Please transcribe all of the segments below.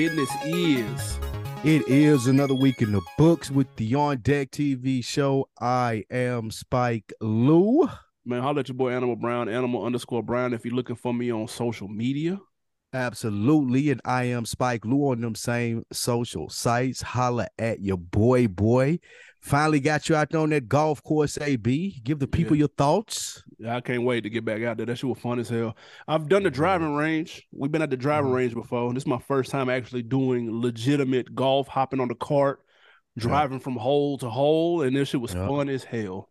business is. It is another week in the books with the On Deck TV show. I am Spike Lou. Man, holla at your boy Animal Brown, Animal underscore Brown, if you're looking for me on social media. Absolutely. And I am Spike Lou on them same social sites. Holla at your boy, boy. Finally got you out there on that golf course, AB. Give the people Yeah. your thoughts. Yeah, I can't wait to get back out there. That shit was fun as hell. I've done the driving range. We've been at the driving Mhm. range before. and This is my first time actually doing legitimate golf, hopping on the cart, driving from hole to hole, and this shit was Yeah. fun as hell.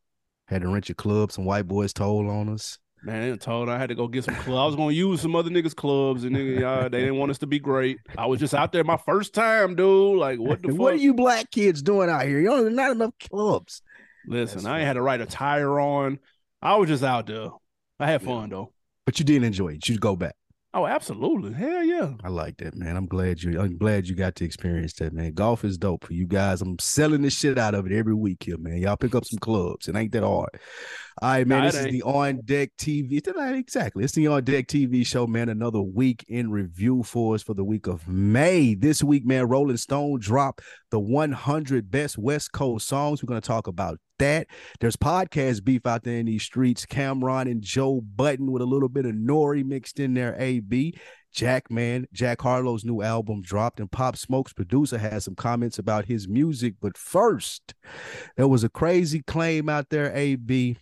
Had to rent your club. Some white boys told on us. Man, I told I had to go get some clubs. I was gonna use some other niggas' clubs, and nigga, y'all, they didn't want us to be great. I was just out there my first time, dude. Like, what the fuck? are you black kids doing out here? You know, there's not enough clubs. Listen, That's I ain't had to write a tire on. I was just out there. I had Yeah. fun though. But you didn't enjoy it. You should go back. Oh, absolutely. Hell yeah. I like that, man. I'm glad you. I'm glad you got to experience that, man. Golf is dope for you guys. I'm selling the shit out of it every week here, man. Y'all pick up some clubs. It ain't that hard. All right, man. This is the On Deck TV. Exactly. It's the On Deck TV show, man. Another week in review for us for the week of May. This week, man, Rolling Stone dropped the 100 best West Coast songs. We're going to talk about that. There's podcast beef out there in these streets. Cameron and Joe Budden with a little bit of Nori mixed in there. AB. Jack Man, Jack Harlow's new album dropped, and Pop Smoke's producer has some comments about his music. But first, there was a crazy claim out there, AB,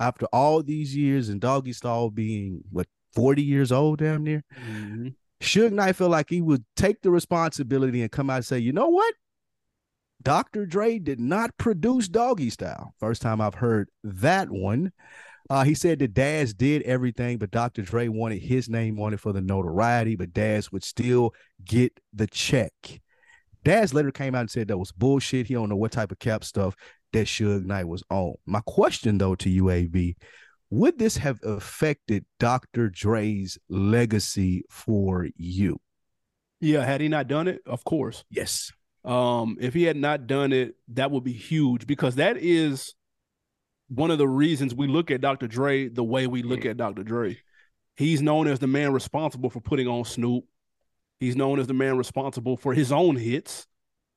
after all these years and Doggy Style being what 40 years old, damn near. Mhm. Suge Knight felt like he would take the responsibility and come out and say, you know what? Dr. Dre did not produce Doggy Style. First time I've heard that one. Uh, he said that Daz did everything, but Dr. Dre wanted his name on it for the notoriety, but Daz would still get the check. Daz later came out and said that was bullshit. He don't know what type of cap stuff that Suge Knight was on. My question though to UAB, would this have affected Dr. Dre's legacy for you? Yeah, had he not done it, of course. Yes. Um, if he had not done it, that would be huge because that is one of the reasons we look at Dr. Dre the way we look at Dr. Dre. He's known as the man responsible for putting on Snoop. He's known as the man responsible for his own hits.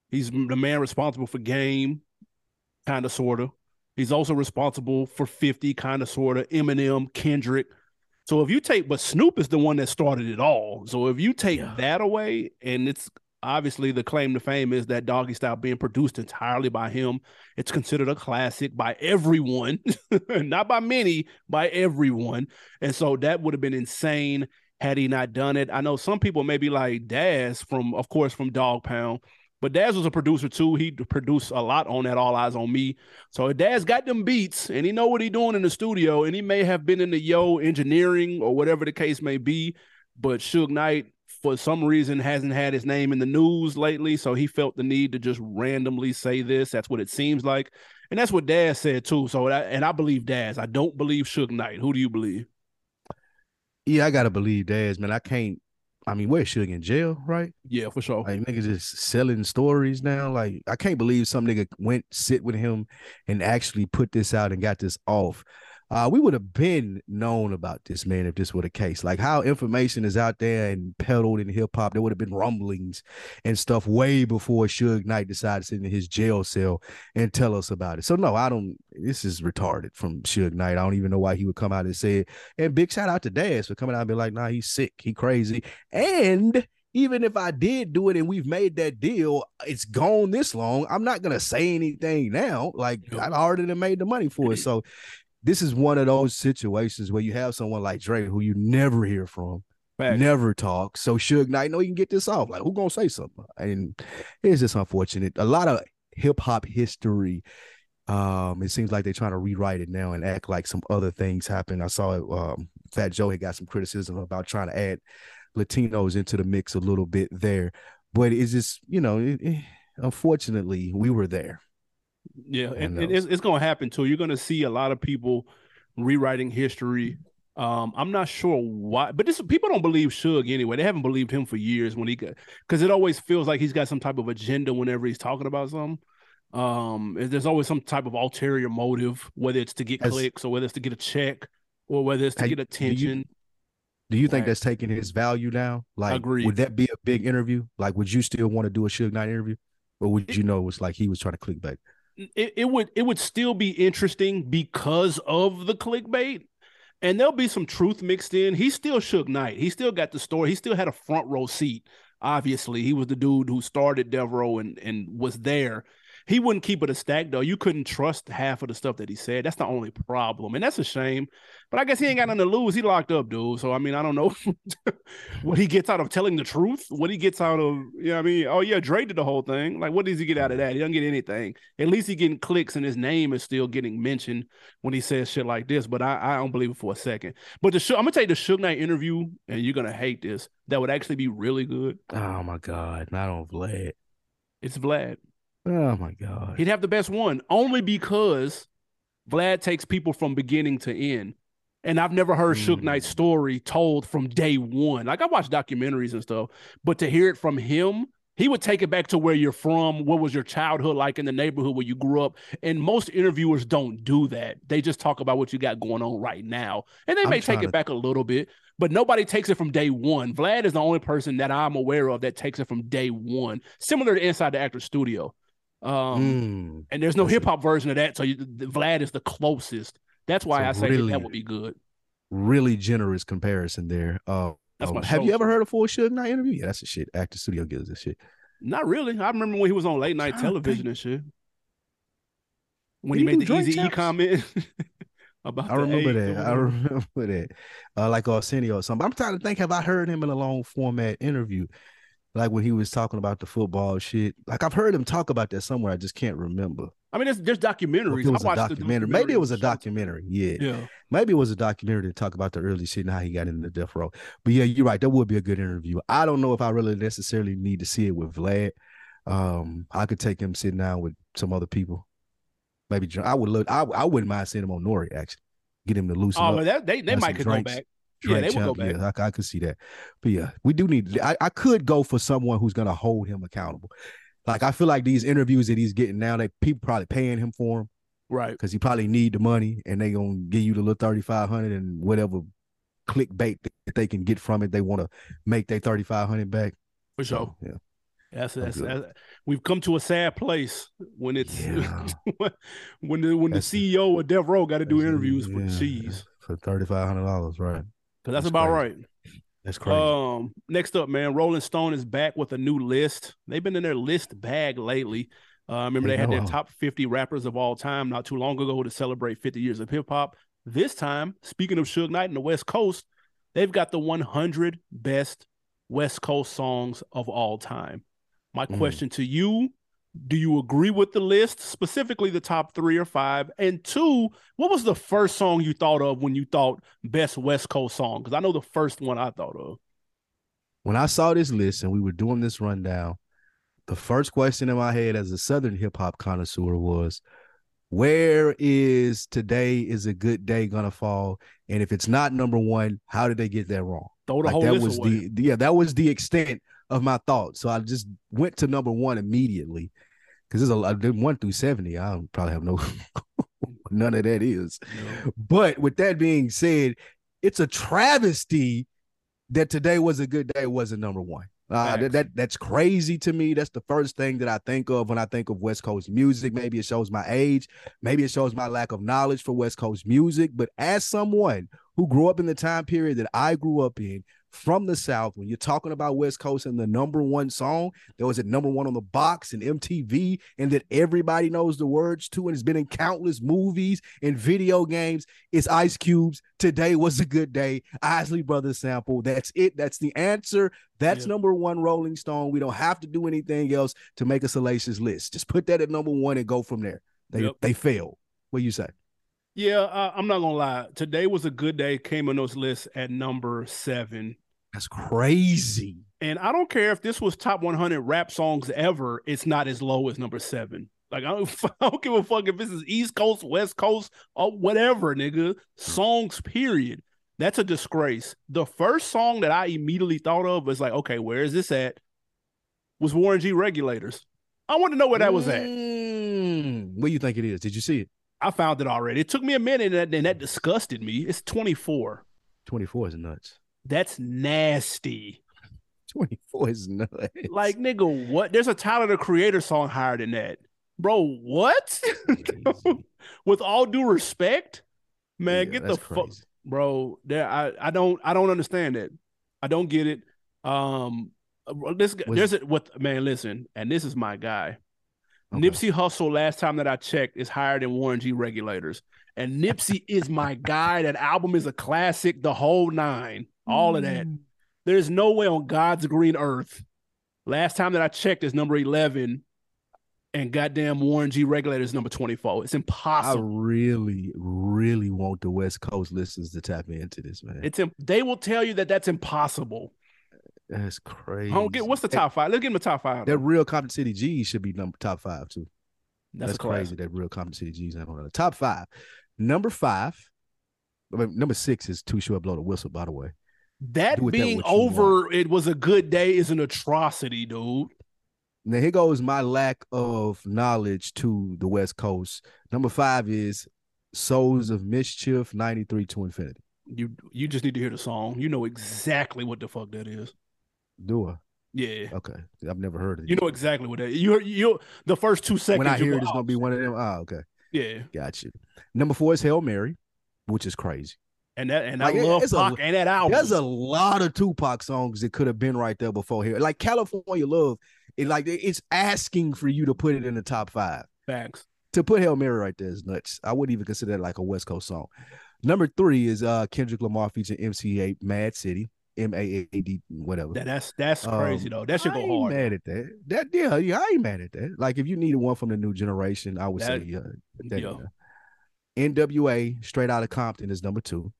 He's the man responsible for Game, kind of, sort of. He's also responsible for 50, kind of, sort of, Eminem, Kendrick. So if you take, but Snoop is the one that started it all. So if you take Yeah. that away, and it's obviously the claim to fame is that Doggy Style being produced entirely by him, it's considered a classic by everyone, not by many, by everyone. And so that would have been insane had he not done it. I know some people may be like Daz from, of course, from Dog Pound. But Daz was a producer too. He produced a lot on that All Eyez on Me. So Daz got them beats and he know what he doing in the studio, and he may have been in the yo engineering or whatever the case may be. But Suge Knight, for some reason, hasn't had his name in the news lately. So he felt the need to just randomly say this. That's what it seems like. And that's what Daz said too. So that, and I believe Daz. I don't believe Suge Knight. Who do you believe? Yeah, I gotta believe Daz, man. I can't. I mean, where's Suge in jail, right? Yeah, for sure. Like niggas just selling stories now. Like I can't believe some nigga went sit with him and actually put this out and got this off. Uh, we would have been known about this man if this were the case. Like how information is out there and peddled in hip hop, there would have been rumblings and stuff way before Suge Knight decided to sit in his jail cell and tell us about it. So no, I don't. This is retarded from Suge Knight. I don't even know why he would come out and say it. And big shout out to Daz for coming out and be like, "Nah, he's sick, he crazy." And even if I did do it and we've made that deal, it's gone this long. I'm not gonna say anything now. Like I've already made the money for it. So this is one of those situations where you have someone like Dre who you never hear from, never talk. So Suge Knight, know you can get this off. Like who gonna say something? And it's just unfortunate. A lot of hip hop history. Um, it seems like they're trying to rewrite it now and act like some other things happened. I saw it. Um, Fat Joe had got some criticism about trying to add Latinos into the mix a little bit there, but it's just you know, it, it- unfortunately, we were there. Yeah, and, And it's, it's going to happen too. You're going to see a lot of people rewriting history. Um, I'm not sure why, but this people don't believe Suge anyway. They haven't believed him for years when he got because it always feels like he's got some type of agenda whenever he's talking about something. Um, there's always some type of ulterior motive, whether it's to get As- clicks or whether it's to get a check or whether it's to Hey, get attention. Do you think that's taking his value now? Like, Agreed. would that be a big interview? Like, would you still want to do a Suge Knight interview, or would you know it was like he was trying to click clickbait? It, it would it would still be interesting because of the clickbait. And there'll be some truth mixed in. He still Suge Knight. He still got the story. He still had a front row seat. Obviously, he was the dude who started Death Row and and was there. He wouldn't keep it a stack though. You couldn't trust half of the stuff that he said. That's the only problem, and that's a shame. But I guess he ain't got nothing to lose. He locked up, dude. So I mean, I don't know what he gets out of telling the truth. What he gets out of, you know, what I mean, oh yeah, Dre did the whole thing. Like, what does he get out of that? He doesn't get anything. At least he getting clicks, and his name is still getting mentioned when he says shit like this. But I, I don't believe it for a second. But the I'm gonna tell you the Suge Knight interview, and you're gonna hate this. That would actually be really good. Oh my God, not on Vlad. It's Vlad. Oh my God. He'd have the best one only because Vlad takes people from beginning to end. And I've never heard Suge Mm. Knight's story told from day one. Like I watch documentaries and stuff, but to hear it from him, he would take it back to where you're from. What was your childhood like in the neighborhood where you grew up? And most interviewers don't do that. They just talk about what you got going on right now. And they I'm may take it to- back a little bit, but nobody takes it from day one. Vlad is the only person that I'm aware of that takes it from day one, similar to Inside the Actor Studio. Um, Mm. and there's no hip hop version of that, so you, the, Vlad is the closest. That's why I say really- that would be good. Really generous comparison there. Uh, That's um, my have you ever heard a full Suge Knight interview? Yeah, that's the shit. Actor Studio gives this shit. Not really. I remember when he was on late night television think. and shit. When Did he made the Eazy E comment about I remember or that. I remember that. Uh, like Arsenio or something. I'm trying to think. Have I heard him in a long format interview? Like when he was talking about the football shit. Like I've heard him talk about that somewhere. I just can't remember. I mean, there's, there's documentaries. it was a watched the documentary. Maybe it was a documentary. Yeah. Yeah. Maybe it was a documentary to talk about the early shit and how he got into the death row. But yeah, you're right. That would be a good interview. I don't know if I really necessarily need to see it with Vlad. Um, I could take him sitting down with some other people. Maybe I would look. I, I wouldn't mind seeing him on Nori actually. Get him to loosen Oh, up. that, they they might could go drinks. Back. Yeah, they would go champ, back. Yeah, I, I could see that. But yeah, we do need. I, I could go for someone who's gonna hold him accountable. Like I feel like these interviews that he's getting now, they people probably paying him for them Right. because he probably need the money, and they gonna give you the little thirty five hundred and whatever clickbait that they can get from it. They want to make their thirty five hundred back. For sure. So, yeah, That's, that's, that's we've come to a sad place when it's Yeah. when the when the CEO of Death Row got to do That's- interviews for yeah, cheese. for thirty five hundred dollars, right? Because that's, That's about crazy. right. That's crazy. Um, next up, man, Rolling Stone is back with a new list. They've been in their list bag lately. Uh, remember They had their top 50 rappers of all time not too long ago to celebrate 50 years of hip hop. This time, speaking of Suge Knight and the West Coast, they've got the 100 best West Coast songs of all time. My Mm. question to you do you agree with the list, specifically the top three or five? And two, what was the first song you thought of when you thought best West Coast song? Because I know the first one I thought of. when I saw this list and we were doing this rundown, the first question in my head as a Southern hip hop connoisseur was, where is today is a good day gonna fall? And if it's not number one, how did they get that wrong? Throw the Like whole that list was away. the yeah, that was the extent of my thoughts. So I just went to number one immediately. Cause there's a I did one through 70. I don't probably have no none of that is. No. But with that being said, it's a travesty that today was a good day wasn't number one. Uh, that, that that's crazy to me. That's the first thing that I think of when I think of West Coast music. Maybe it shows my age, maybe it shows my lack of knowledge for West Coast music. But as someone who grew up in the time period that I grew up in from the South, when you're talking about West Coast and the number one song, that was at number one on the box and MTV, and that everybody knows the words to, and it's been in countless movies and video games. It's Ice Cube's Today Was a Good Day, Isley Brothers sample. That's it. That's the answer. That's Yeah. number one Rolling Stone. We don't have to do anything else to make a salacious list. Just put that at number one and go from there. They Yep. they failed. What do you say? Yeah, uh, I'm not gonna lie. Today was a good day. Came on those lists at number seven, That's crazy. and I don't care if this was top 100 rap songs ever. It's not as low as number seven. Like I don't, I don't give a fuck if this is East Coast, West Coast, or whatever, nigga. Songs, period. That's a disgrace. The first song that I immediately thought of was like, okay, where is this at? Was Warren G Regulators. I want to know where that was at. Mm, what do you think it is? Did you see it? I found it already. It took me a minute, and that, and that disgusted me. It's 24. 24 is nuts. That's nasty. 24 is nuts. Like, nigga, what? There's a Tyler the Creator song higher than that. Bro, what? With all due respect, man, Yeah, get the fuck bro. There, I, I don't, I don't understand it. I don't get it. Um, this Was- there's it with man. Listen, and this is my guy. Okay. Nipsey Hussle. Last time that I checked, is higher than Warren G. Regulators, and Nipsey is my guy. That album is a classic. The whole nine, all of that. Mm. There's no way on God's green earth. Last time that I checked is number 11, and goddamn Warren G. Regulator is number 24. It's impossible. I really, really want the West Coast listeners to tap into this, man. It's im- they will tell you that that's impossible. That's crazy. I don't get what's the top five. Let's get them the top five. That real Compton City G should be number top five too. that's That's, a crazy. That real Compton City G's not on the top five. Number five, I mean, number six is Too Short Blow the Whistle. By the way, That that being what over, it was a good day is an atrocity, dude. now here goes my lack of knowledge to the West Coast. Number five is Souls of Mischief, ninety three to Infinity. You you just need to hear the song. You know exactly what the fuck that is. Do I? Yeah. Okay, I've never heard of it. You know exactly what that you you the first two seconds when I hear it, it's "Oh, gonna be one of them. Oh, okay, Yeah. got you. Number four is Hail Mary, which is crazy. And that and Like, I love it's a- and that album. There's a lot of Tupac songs that could have been right there before here. Like California Love, it like it's asking for you to put it in the top five. facts. To put Hail Mary right there is nuts. I wouldn't even consider that like a West Coast song. Number three is uh Kendrick Lamar featuring MC Eiht Mad City, M A A D whatever. That, that's that's crazy Um, though. That should I go ain't hard. mad at that. That yeah, yeah, I ain't mad at that. Like if you needed one from the new generation, I would That- say yeah. that, yeah. yeah. NWA straight out of Compton is number two.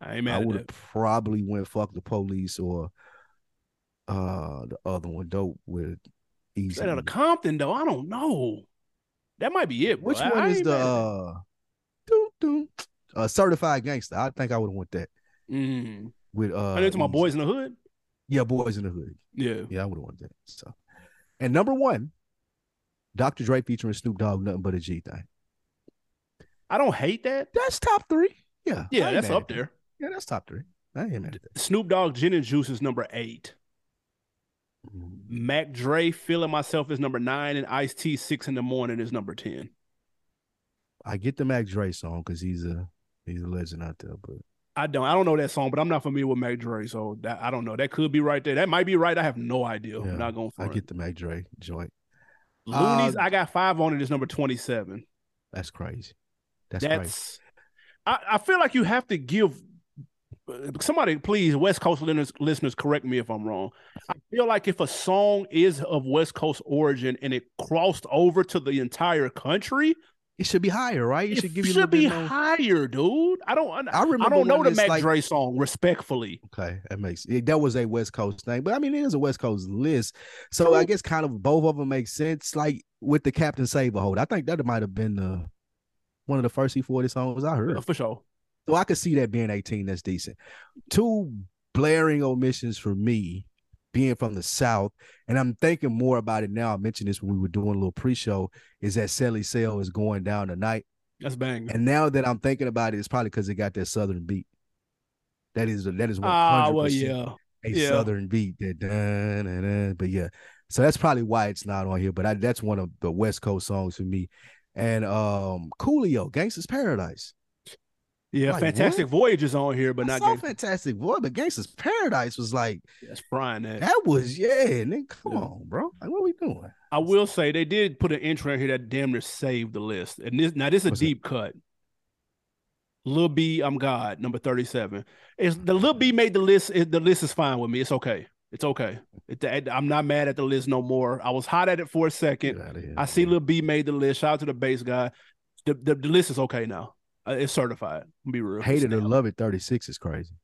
I ain't mad at would have probably went fuck the police or uh the other one dope with easy. Straight out of Compton though. I don't know. That might be it. Bro. Which I- one I is the uh doo, doo, uh certified gangster? I think I would have went that Mm. With uh I into my boys in the hood. Yeah, boys in the hood. Yeah. Yeah, I would have wanted that. So and number one, Dr. Dre featuring Snoop Dogg, nothing but a G thing. I don't hate that. That's top three. Yeah. Yeah, that's up there. Yeah, that's top three. I ain't mad. Snoop Dogg Gin and Juice is number eight. Mm. Mac Dre Feeling Myself is number nine, and Ice T Six in the Morning is number ten. I get the Mac Dre song because he's a he's a legend out there, but I don't I don't know that song, but I'm not familiar with Mac Dre, so that I don't know. That could be right there. That might be right. I have no idea. Yeah, I'm not going for I it. get the Mac Dre joint. Luniz, Uh, I got five on it. Is number twenty seven. That's crazy. That's, That's, crazy. I, I feel like you have to give somebody, please, West Coast listeners, listeners, correct me if I'm wrong. I feel like if a song is of West Coast origin and it crossed over to the entire country, It should be higher, right? It, it should give you a should be more. higher, dude. I don't. I, I remember I don't know the Mac like- Dre song. Respectfully, Okay, that makes it, that was a West Coast thing, but I mean it is a West Coast list, so I guess kind of both of them make sense. Like with the Captain Save a Hoe, I think that might have been the one of the first E40 songs I heard. Uh, for sure. So I could see that being 18. That's decent. Two blaring omissions for me, being from the South, and I'm thinking more about it now. I mentioned this when we were doing a little pre-show. Is that Celly Cel is going down tonight, That's bang. and now that I'm thinking about it, it's probably because it got that Southern beat. That is that is 100 Ah, well, yeah. a Yeah. Southern beat. That dun, dun, dun. but yeah, so that's probably why it's not on here. But I, that's one of the West Coast songs for me. And um, Coolio, Gangsta's Paradise. Yeah, Like, Fantastic Voyage is on here, but I not saw Fantastic Boy, but Gangsta's Paradise was like That's frying that. that was yeah. Nigga, come Yeah. on, bro. Like, what we doing? I will say they did put an entry in here that damn near saved the list. And this now this is a What's that? deep cut. Lil B, I'm God, number 37. Is the Lil B made the list. It, the list is fine with me. It's okay. It's okay. It, I'm not mad at the list no more. I was hot at it for a second. Here. I see Lil B made the list. Shout out to the bass guy. The, the, the list is okay now. Uh, it's certified. Be real. Hated or Still- love it. Thirty six is crazy.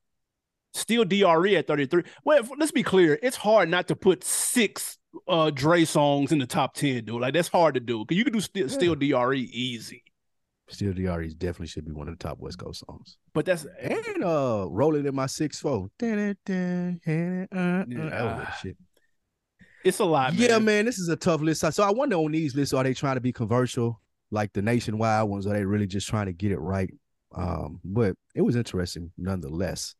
Still DRE at 33. Well, let's be clear. It's hard not to put six uh Dre songs in the top 10, dude. Like that's hard to do. Cause you can do still, still DRE easy. Still, DRE definitely should be one of the top West Coast songs. But that's And uh, rolling in my six four. That was Yeah. that shit. it's a lot, man. Yeah, man, this is a tough list. So I wonder on these lists, are they trying to be commercial like the nationwide ones? Are they really just trying to get it right? Um, but it was interesting nonetheless.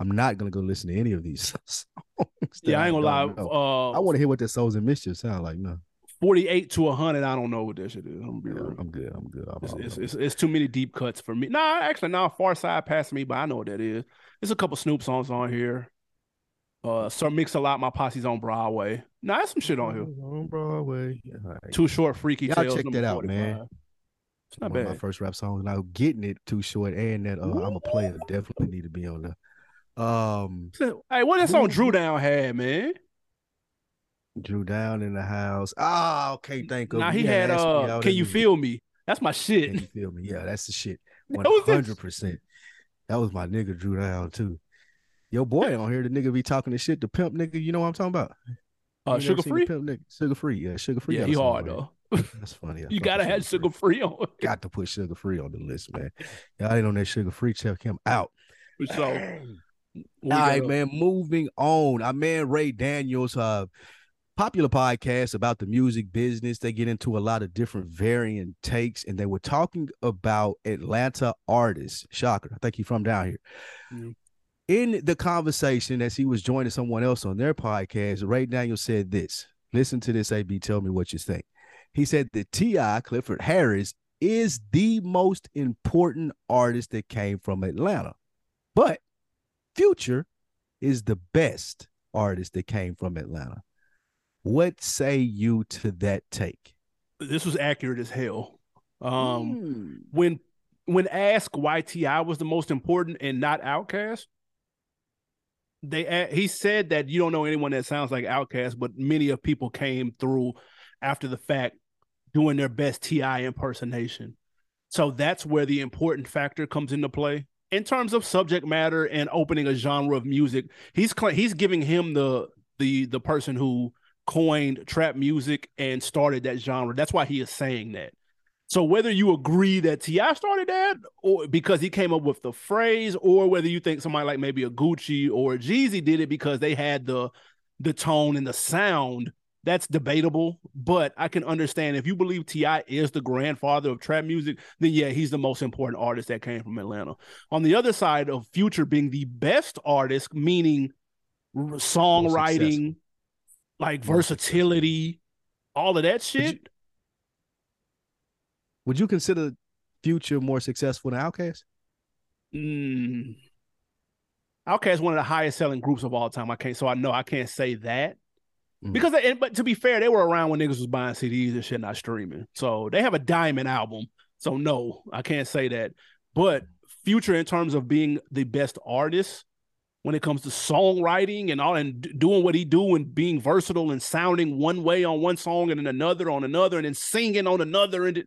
I'm not gonna go listen to any of these songs. Yeah, I ain't gonna lie. Uh, I want to hear what the Souls and Mischief sound like. No, 48 to 100. I don't know what that shit is. I'm, gonna be Yeah. I'm good. I'm good. I'm, It's, I'm- it's, it's, it's too many deep cuts for me. Nah, actually, nah, Pharcyde passed me, but I know what that is. There's a couple Snoop songs on here. Uh, Sir Mix a Lot, My Posse's on Broadway. Nah, there's some shit on here. on Broadway. Yeah, all right. Too Short, Freaky Y'all Tales. check that out, man. It's not One of my first rap songs. Now getting it too short and that uh, I'm a player definitely need to be on there. Um, Hey, what that song Dru Down had, man? Dru Down in the house. Ah, okay, thank you. Nah, he had uh, Can You Feel Me? That's my shit. Can shit. you feel me? Yeah, that's the shit. One That was it. hundred percent. That was my nigga Dru Down too. Yo, boy, on here the nigga be talking the shit. The pimp nigga, you know what I'm talking about? Uh, Suga Free? Pimp nigga? Suga Free, yeah, Suga Free. Yeah, he hard though. That's funny. I You gotta have Suga Free on. Got to put Suga Free on the list, man. Y'all ain't on that Suga Free. Check him out. So. All right, man. Moving on. Our man Ray Daniels, uh, popular podcast about the music business. They get into a lot of different varying takes, and they were talking about Atlanta artists. Shocker. I think he's from down here. Yeah. In the conversation, as he was joining someone else on their podcast, Ray Daniel said this. Listen to this, AB. Tell me what you think. He said that T.I. Clifford Harris is the most important artist that came from Atlanta. But Future is the best artist that came from Atlanta. What say you to that take? This was accurate as hell. Um, Hmm. when when asked why T.I. was the most important and not Outkast, they he said that you don't know anyone that sounds like Outkast, but many of people came through after the fact doing their best T.I. impersonation. So that's where the important factor comes into play in terms of subject matter and opening a genre of music. He's he's giving him the the the person who coined trap music and started that genre. That's why he is saying that. So whether you agree that T.I. started that, or because he came up with the phrase, or whether you think somebody like maybe a Gucci or a Jeezy did it because they had the the tone and the sound, that's debatable. But I can understand if you believe T.I. is the grandfather of trap music, then yeah, he's the most important artist that came from Atlanta. On the other side of Future being the best artist, meaning songwriting, like versatility, all of that shit. Would you consider Future more successful than Outkast? Mm. Outkast is one of the highest selling groups of all time. I can't, so I know I can't say that Mm. because, they, but to be fair, they were around when niggas was buying CDs and shit, not streaming. So they have a diamond album. So no, I can't say that. But Future, in terms of being the best artist when it comes to songwriting and all, and doing what he do and being versatile and sounding one way on one song and then another on another and then singing on another and.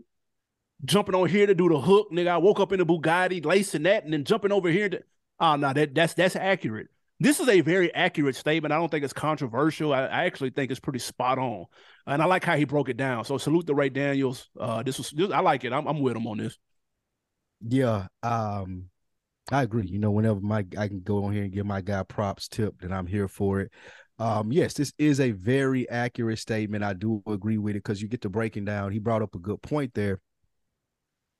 Jumping on here to do the hook, nigga. I woke up in a Bugatti, lacing that, and then jumping over here to oh no, that that's that's accurate. This is a very accurate statement. I don't think it's controversial. I, I actually think it's pretty spot on. And I like how he broke it down. So salute to Ray Daniels. Uh this was this, I like it. I'm I'm with him on this. Yeah, um, I agree. You know, whenever my I can go on here and give my guy props tip, then I'm here for it. Um, yes, this is a very accurate statement. I do agree with it because you get to breaking down. He brought up a good point there.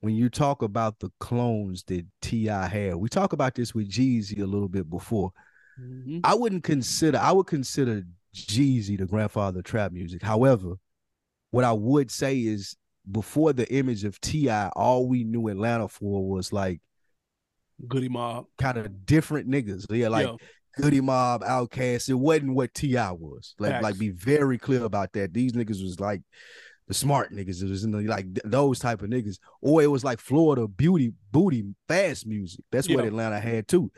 When you talk about the clones that T.I. had, we talk about this with Jeezy a little bit before. Mm-hmm. I wouldn't consider I would consider Jeezy the grandfather of trap music. However, what I would say is before the image of T.I., all we knew Atlanta for was like Goodie Mob. kind of different niggas. Yeah, like yeah. Goodie Mob, Outkast. It wasn't what T.I. was. Like, Facts. like be very clear about that. These niggas was like the smart niggas. It was in the like th- those type of niggas. Or it was like Florida beauty, booty, fast music. That's what Yeah. Atlanta had too.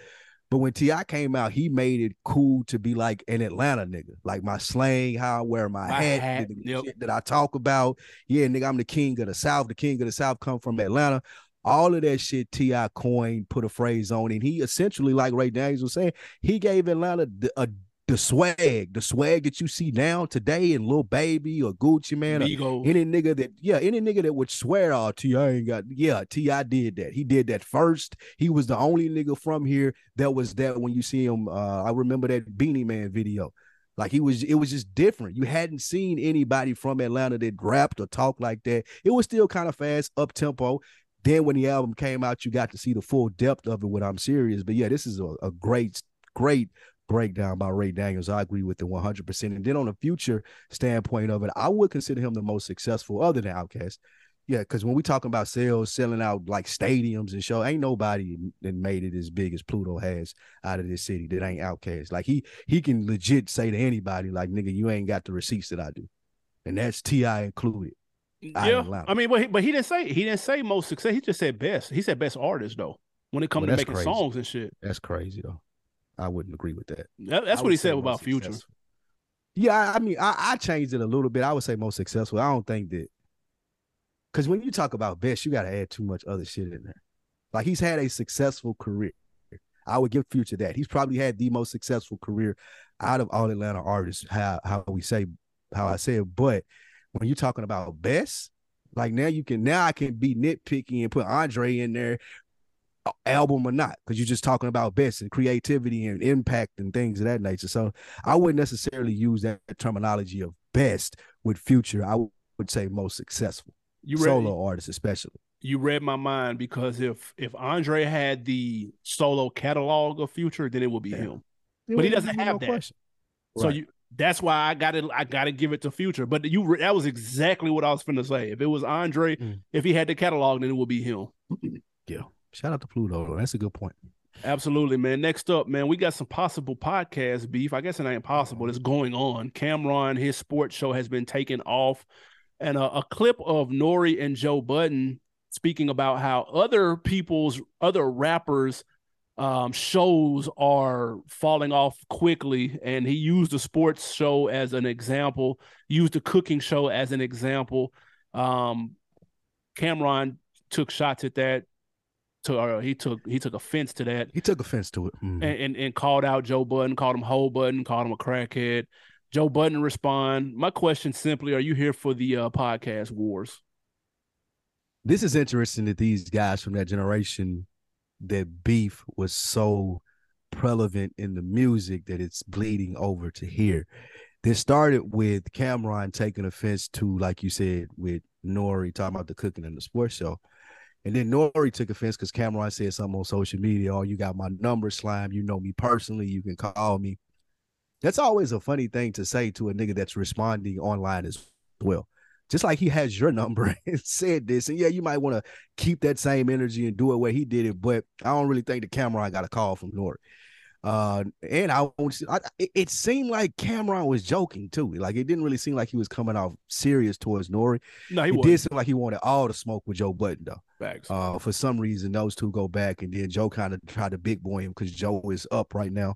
But when T.I. came out, he made it cool to be like an Atlanta nigga. Like my slang, how I wear my, My hat, hat, the yep. shit that I talk about. Yeah, nigga, I'm the king of the South. The king of the South come from Atlanta. All of that shit T.I. coined, put a phrase on, and he essentially, like Ray Daniels was saying, he gave Atlanta a, the swag, the swag that you see now today in Lil Baby or Gucci Mane or any nigga that yeah, any nigga that would swear, oh, T.I. ain't got yeah, T.I. did that. He did that first. He was the only nigga from here that was that when you see him. Uh, I remember that Beanie Man video. Like he was, it was just different. You hadn't seen anybody from Atlanta that rapped or talked like that. It was still kind of fast, up tempo. Then when the album came out, you got to see the full depth of it. When I'm serious, but yeah, this is a, a great, great breakdown by Ray Daniels. I agree with the 100%. And then on a future standpoint of it, I would consider him the most successful other than Outkast. Yeah, because when we talking about sales, selling out like stadiums and show, ain't nobody that made it as big as Pluto has out of this city that ain't Outkast. Like he he can legit say to anybody, like nigga, you ain't got the receipts that I do, and that's T.I. included. Yeah, I mean, but he, but he didn't say he didn't say most success. He just said best. He said best artist though. When it comes well, to making crazy. songs and shit, that's crazy though. I wouldn't agree with that. that that's what he said about Future. Yeah, I mean, I, I changed it a little bit. I would say most successful. I don't think that because when you talk about best, you got to add too much other shit in there. Like he's had a successful career. I would give Future that. He's probably had the most successful career out of all Atlanta artists. How how we say how I say it, but when you're talking about best, like now you can now I can be nitpicky and put Andre in there album or not because you're just talking about best and creativity and impact and things of that nature. So I wouldn't necessarily use that terminology of best with future. I would say most successful. You read, solo artists especially. You read my mind because if if Andre had the solo catalog of future, then it would be yeah. him. It but he doesn't have no that. Question. So right. you that's why I got to I got to give it to Future. But you that was exactly what I was going to say. If it was Andre, mm. if he had the catalog, then it would be him. yeah. Shout out to Pluto. That's a good point. Absolutely, man. Next up, man, we got some possible podcast beef. I guess it ain't possible. It's going on. Cameron, his sports show has been taken off, and a, a clip of Nori and Joe Budden speaking about how other people's other rappers um, shows are falling off quickly. And he used the sports show as an example, used the cooking show as an example. Um, Cam'ron took shots at that. To, uh, he took he took offense to that. He took offense to it, mm-hmm. and, and, and called out Joe Budden, called him Ho Budden, called him a crackhead. Joe Budden respond. My question simply: Are you here for the uh, podcast wars? This is interesting that these guys from that generation that beef was so prevalent in the music that it's bleeding over to here. This started with Cameron taking offense to, like you said, with Nori talking about the cooking and the sports show. And then Nori took offense because Cameron said something on social media. Oh, you got my number, slime. You know me personally. You can call me. That's always a funny thing to say to a nigga that's responding online as well just like he has your number and said this. And yeah, you might want to keep that same energy and do it where he did it. But I don't really think the Cam'ron got a call from Nori. Uh, and I, I it, it seemed like Cameron was joking too. Like it didn't really seem like he was coming off serious towards Nori. No, he it did seem like he wanted all the smoke with Joe Budden though. Facts. Uh, for some reason, those two go back, and then Joe kind of tried to big boy him because Joe is up right now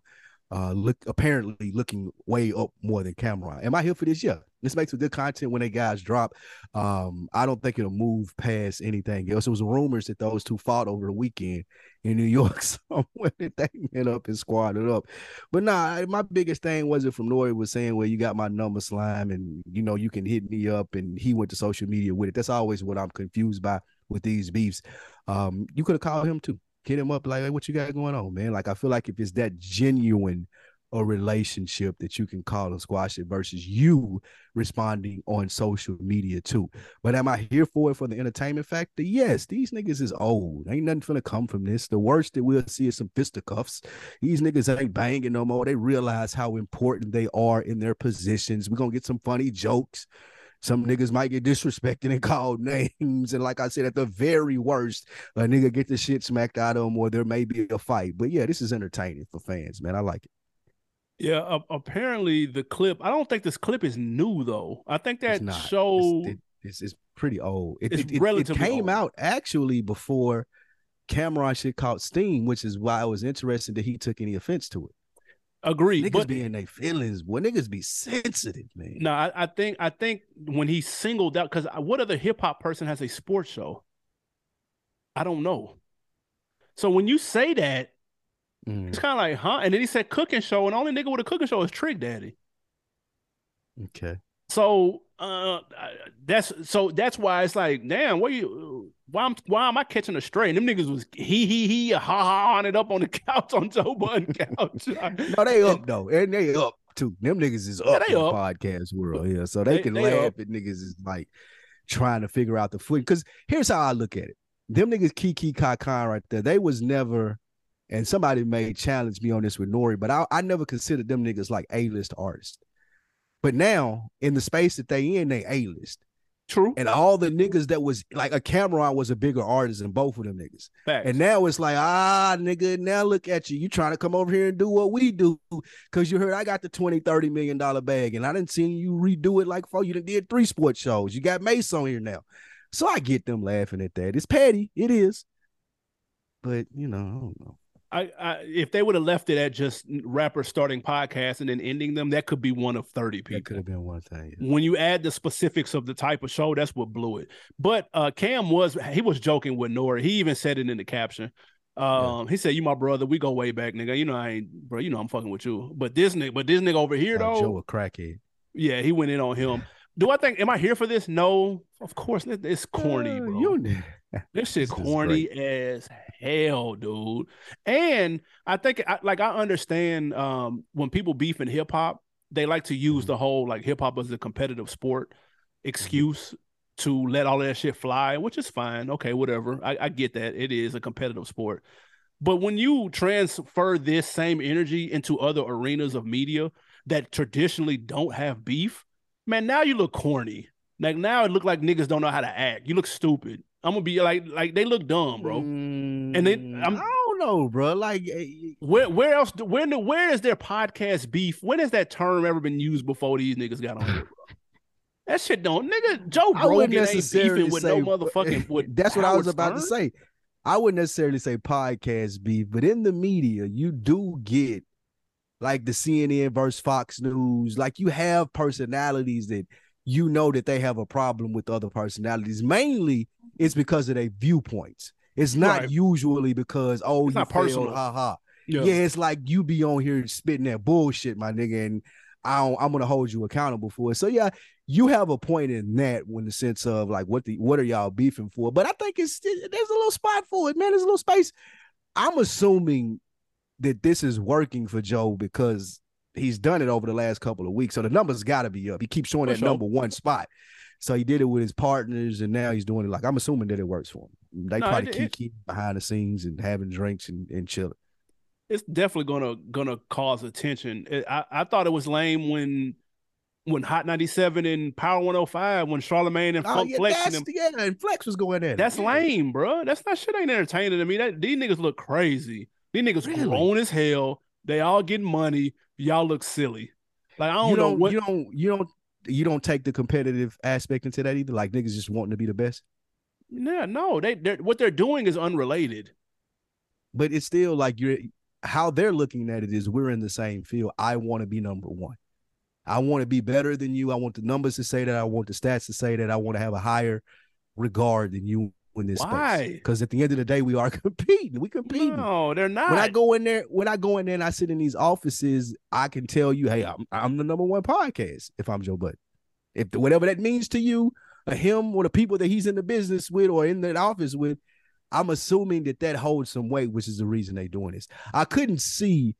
uh, look apparently looking way up more than Cameron. Am I here for this? Yeah. This makes a good content when they guys drop. Um, I don't think it'll move past anything else. It was rumors that those two fought over the weekend in New York somewhere that they met up and squatted up. But nah, my biggest thing wasn't from Nori was saying, Well, you got my number slime and you know you can hit me up and he went to social media with it. That's always what I'm confused by with these beefs. Um, you could have called him too hit him up like, hey, what you got going on, man? Like, I feel like if it's that genuine a relationship that you can call and squash it versus you responding on social media too. But am I here for it for the entertainment factor? Yes, these niggas is old. Ain't nothing gonna come from this. The worst that we'll see is some fisticuffs. These niggas ain't banging no more. They realize how important they are in their positions. We're gonna get some funny jokes. Some niggas might get disrespected and called names. And like I said, at the very worst, a nigga get the shit smacked out of him or there may be a fight. But yeah, this is entertaining for fans, man. I like it. Yeah, uh, apparently the clip. I don't think this clip is new though. I think that show it's, it's, it's, pretty old. It, it's it, relatively it came old. out actually before Cameron shit caught steam, which is why I was interested that he took any offense to it. Agreed. Niggas but, be in their feelings. Boy, niggas be sensitive, man. No, I, I think I think when he singled out, because what other hip hop person has a sports show? I don't know. So when you say that, mm. it's kind of like, huh? And then he said cooking show, and the only nigga with a cooking show is Trick Daddy. Okay. So uh, that's so that's why it's like, damn, what you why am why am I catching a stray? And them niggas was he he he ha ha on it up on the couch on Joe Budden couch. no, they up though, and they up too. Them niggas is up yeah, in up. the podcast world, yeah. So they, they can they laugh up. at niggas is like trying to figure out the foot. Because here's how I look at it: them niggas kiki kakan right there. They was never and somebody may challenge me on this with Nori, but I, I never considered them niggas like A-list artists. But now in the space that they in, they A-list. True. And all the niggas that was like a Cam'ron was a bigger artist than both of them niggas. Facts. And now it's like, ah, nigga, now look at you. You trying to come over here and do what we do. Cause you heard I got the 20, 30 million dollar bag and I didn't see you redo it like for you done did three sports shows. You got Mace on here now. So I get them laughing at that. It's petty. It is. But you know, I don't know. I, I if they would have left it at just rappers starting podcasts and then ending them, that could be one of 30 people. That could have been one thing. yeah. When you add the specifics of the type of show, that's what blew it. But uh Cam was he was joking with Nora. He even said it in the caption. Um, he said, "You my brother. We go way back, nigga. You know I ain't, bro. You know I'm fucking with you. But this nigga, but this nigga over here Uh, though, Joe a crackhead. yeah, he went in on him. Do I think? Am I here for this? No, of course. It's corny, Uh, bro. you- This shit corny as hell, dude. And I think, I, like, I understand um, when people beef in hip hop, they like to use Mhm. the whole like hip hop as a competitive sport excuse to let all that shit fly, which is fine. Okay, whatever. I, I get that it is a competitive sport. But when you transfer this same energy into other arenas of media that traditionally don't have beef, man, now you look corny. Like now it look like niggas don't know how to act. You look stupid. I'm gonna be like, like they look dumb, bro. and then mm. I'm- I don't know, bro. Like, eh, eh Where where else? When Where where is their podcast beef? When has that term ever been used before these niggas got on here. That shit don't, nigga. Joe Rogan ain't beefing with say no eh, motherfucking. With That's what I was Howard about to say. I wouldn't necessarily say podcast beef, but in the media, you do get like the CNN versus Fox News. Like you have personalities that you know that they have a problem with other personalities. Mainly, it's because of their viewpoints. It's not Right. usually because oh It's you not failed, personal. ha ha. Yeah. Yeah. it's like you be on here spitting that bullshit, my nigga, and I don't, I'm gonna hold you accountable for it. So yeah, you have a point in that when the sense of like what the what are y'all beefing for? But I think it's there's a little spot for it, man. There's a little space. I'm assuming that this is working for Joe because he's done it over the last couple of weeks. So the numbers got to be up. He keeps showing For that sure. number one spot. So he did it with his partners, and now he's doing it. Like I'm assuming that it works for him. They No, probably it- keep it- keep behind the scenes and having drinks and, and chilling. it's definitely gonna gonna cause attention. It- I, I thought it was lame when when Hot 97 and Power 105 when Charlemagne and Oh, Funk yeah, Flex and them. yeah, and Flex was going it. That's lame, bro. That's not shit ain't entertaining to me. That these niggas look crazy. These niggas Really? grown as hell. They all get money. Y'all look silly. Like I don't, You know don't, what you don't, you don't, you don't take the competitive aspect into that either. Like niggas just wanting to be the best, Yeah, no, they they're, what they're doing is unrelated. but it's still like you're how they're looking at it is we're in the same field. I want to be number one. I want to be better than you. I want the numbers to say that. I want the stats to say that. I want to have a higher regard than you in this Why? Because at the end of the day, we are competing. We competing. No, they're not. when I go in there, when I go in there and I sit in these offices, I can tell you, hey, I'm, I'm the number one podcast if I'm Joe Budden. If whatever that means to you, or him, or the people that he's in the business with or in the office with, I'm assuming that that holds some weight, which is the reason they're doing this. I couldn't see,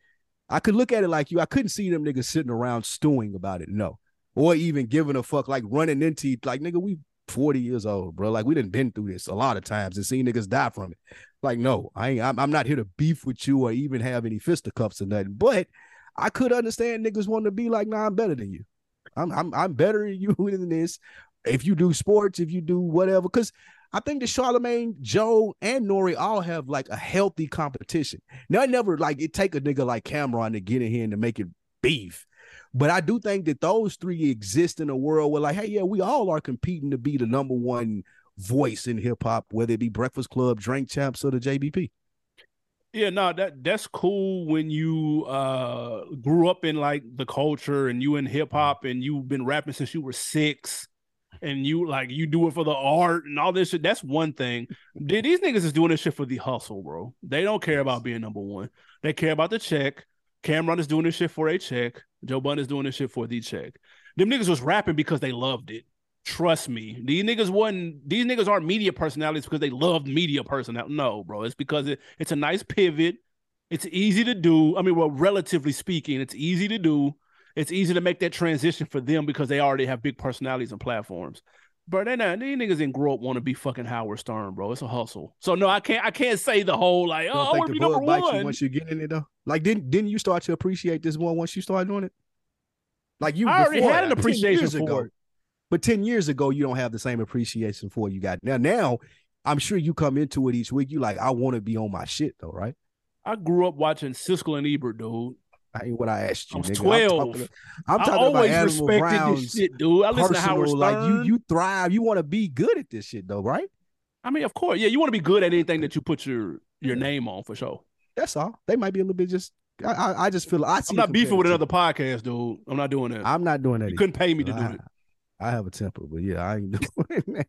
I could look at it like you. I couldn't see them niggas sitting around stewing about it, no, or even giving a fuck, like running into like nigga, we 40 years old, bro. Like we didn't been through this a lot of times and seen niggas die from it. Like, no, I ain't. I'm, I'm not here to beef with you or even have any fisticuffs or nothing. But I could understand niggas wanting to be like, nah, I'm better than you. I'm I'm I'm better than you than this. If you do sports, if you do whatever, because I think that Charlemagne, Joe, and Nori all have like a healthy competition. Now, I never like it take a nigga like Cameron to get in here and to make it beef. But I do think that those three exist in a world where, like, hey, yeah, we all are competing to be the number one voice in hip hop, whether it be Breakfast Club, Drink Champs, or the JBP. Yeah, no, that that's cool when you uh grew up in like the culture and you in hip hop and you've been rapping since you were six and you like you do it for the art and all this shit. That's one thing. Th- These niggas is doing this shit for the hustle, bro. They don't care about being number one. They care about the check. Cameron is doing this shit for a check. Joe Budden is doing this shit for the check. Them niggas was rapping because they loved it. Trust me. These niggas wasn't these niggas aren't media personalities because they loved media personality. No, bro. It's because it, it's a nice pivot. It's easy to do. I mean, well, relatively speaking, it's easy to do. It's easy to make that transition for them because they already have big personalities and platforms. Bro, they not these niggas didn't grow up want to be fucking Howard Stern, bro. It's a hustle. So no, I can't I can't say the whole like, oh, I want to be number bites you one. once you get in it though? Like didn't didn't you start to appreciate this more once you started doing it? Like you I already before, had an appreciation for ago. it. But 10 years ago, you don't have the same appreciation for you got now. Now, I'm sure you come into it each week. You like, I want to be on my shit though, right? I grew up watching Siskel and Ebert, dude. I ain't what I asked you. I was nigga. 12. I'm talking, I'm talking about always Animal respected Brown's this shit, dude. I listen to Howard personal, Stern. like you, you thrive. You want to be good at this shit though, right? I mean, of course, yeah. You want to be good at anything that you put your your name on for sure. That's all. They might be a little bit just. I, I, I just feel. I see I'm not beefing with another podcast, dude. I'm not doing that. I'm not doing that. you either. couldn't pay me to do I, it. I have a temper, but yeah, I ain't doing that.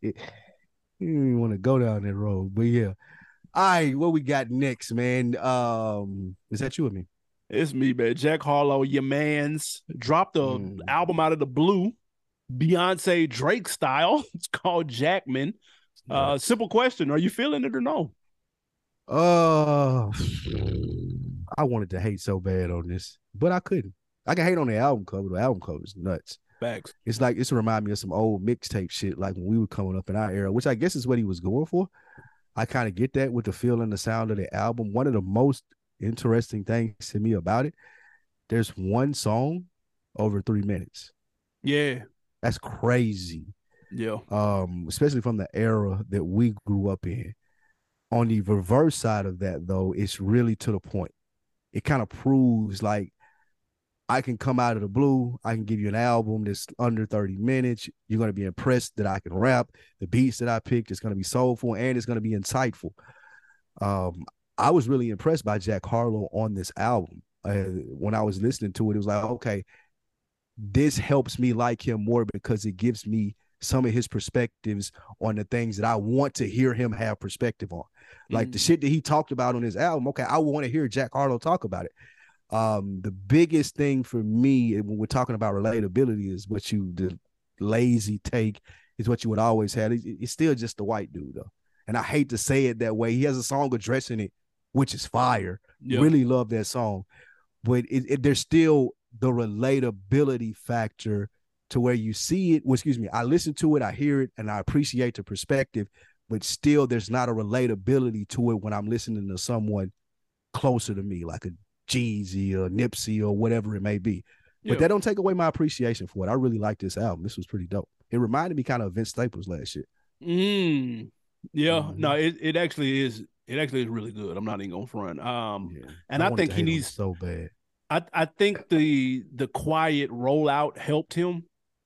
you want to go down that road, but yeah. All right, what we got next, man? Um, is that you or me? It's me, man. Jack Harlow, your man's dropped a Mm. album out of the blue, Beyonce Drake style. It's called Jackman. Uh, simple question: Are you feeling it or no? Uh, I wanted to hate so bad on this, but I couldn't. I can hate on the album cover. The album cover is nuts. Facts. It's like it's remind me of some old mixtape shit, like when we were coming up in our era, which I guess is what he was going for. I kind of get that with the feel and the sound of the album. One of the most interesting things to me about it, there's one song over three minutes. Yeah. That's crazy. Yeah. Um, especially from the era that we grew up in. On the reverse side of that, though, it's really to the point. It kind of proves like I can come out of the blue. I can give you an album that's under 30 minutes. You're going to be impressed that I can rap. The beats that I picked is going to be soulful and it's going to be insightful. Um, I was really impressed by Jack Harlow on this album. Uh, when I was listening to it, it was like, okay, this helps me like him more because it gives me some of his perspectives on the things that I want to hear him have perspective on. Like the Mm. shit that he talked about on his album. Okay, I want to hear Jack Harlow talk about it. Um, the biggest thing for me when we're talking about relatability is what you the lazy take is what you would always have. It- It's still just the white dude though, and I hate to say it that way. He has a song addressing it, which is fire. Yeah. Really love that song, but it, it, there's still the relatability factor to where you see it. Well, excuse me, I listen to it, I hear it, and I appreciate the perspective, but still there's not a relatability to it when I'm listening to someone closer to me, like a Jeezy or Nipsey or whatever it may be. But Yeah. that don't take away my appreciation for it. I really like this album. This was pretty dope. It reminded me kind of Vince Staples last year. Mm. Yeah, Mhm. no, it, it actually is. It actually is really good. I'm not even gonna front. Um, Yeah. and I, wanted think he hate on it needs. so bad. I I think the the quiet rollout helped him.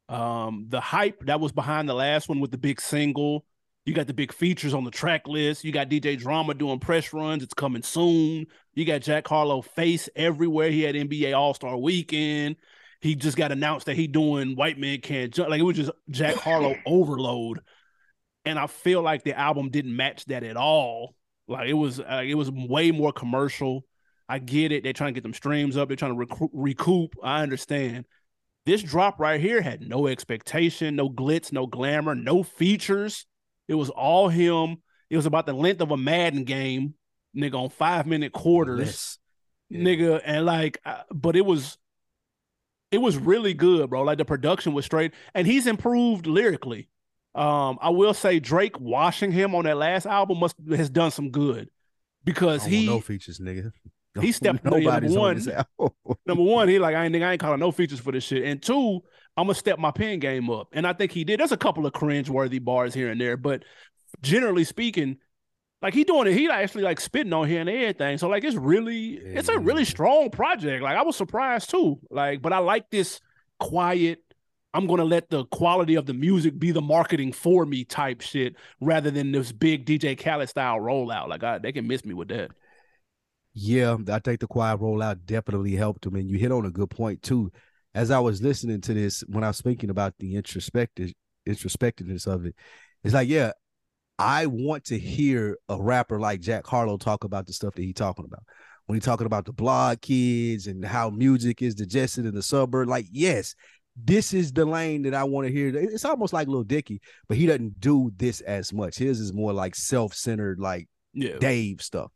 Um, the hype that was behind the last one with the big single. You got the big features on the track list. You got DJ Drama doing press runs. It's coming soon. You got Jack Harlow face everywhere. He had NBA All Star Weekend. He just got announced that he doing White Man Can't Jump. Like it was just Jack Harlow overload. And I feel like the album didn't match that at all. Like it was, it was way more commercial. I get it. They're trying to get them streams up. They're trying to recoup. I understand. This drop right here had no expectation, no glitz, no glamour, no features. It was all him. It was about the length of a Madden game, nigga, on five minute quarters. Yeah. nigga, and like, uh, but it was, it was really good, bro. Like the production was straight, and he's improved lyrically. Um, I will say Drake washing him on that last album must has done some good because don't he no features, nigga. he stepped- Nobody's number on number one, he like I ain't nigga, I ain't calling no features for this shit. And two, I'm gonna step my pen game up. And I think he did. There's a couple of cringe worthy bars here and there, but generally speaking, like he doing it, he actually like spitting on here and everything. So like it's really, it's a really strong project. Like I was surprised too. Like, but I like this quiet. I'm gonna let the quality of the music be the marketing for me type shit, rather than this big DJ Khaled style rollout. Like I, they can miss me with that. Yeah, I think the quiet rollout definitely helped him. And you hit on a good point too. As I was listening to this, when I was thinking about the introspective introspectiveness of it, it's like, yeah, I want to hear a rapper like Jack Harlow talk about the stuff that he's talking about. When he's talking about the blog kids and how music is digested in the suburb, like, yes, this is the lane that I want to hear. It's almost like Lil Dicky, but he doesn't do this as much. His is more like self-centered, like Yeah, Dave stuff.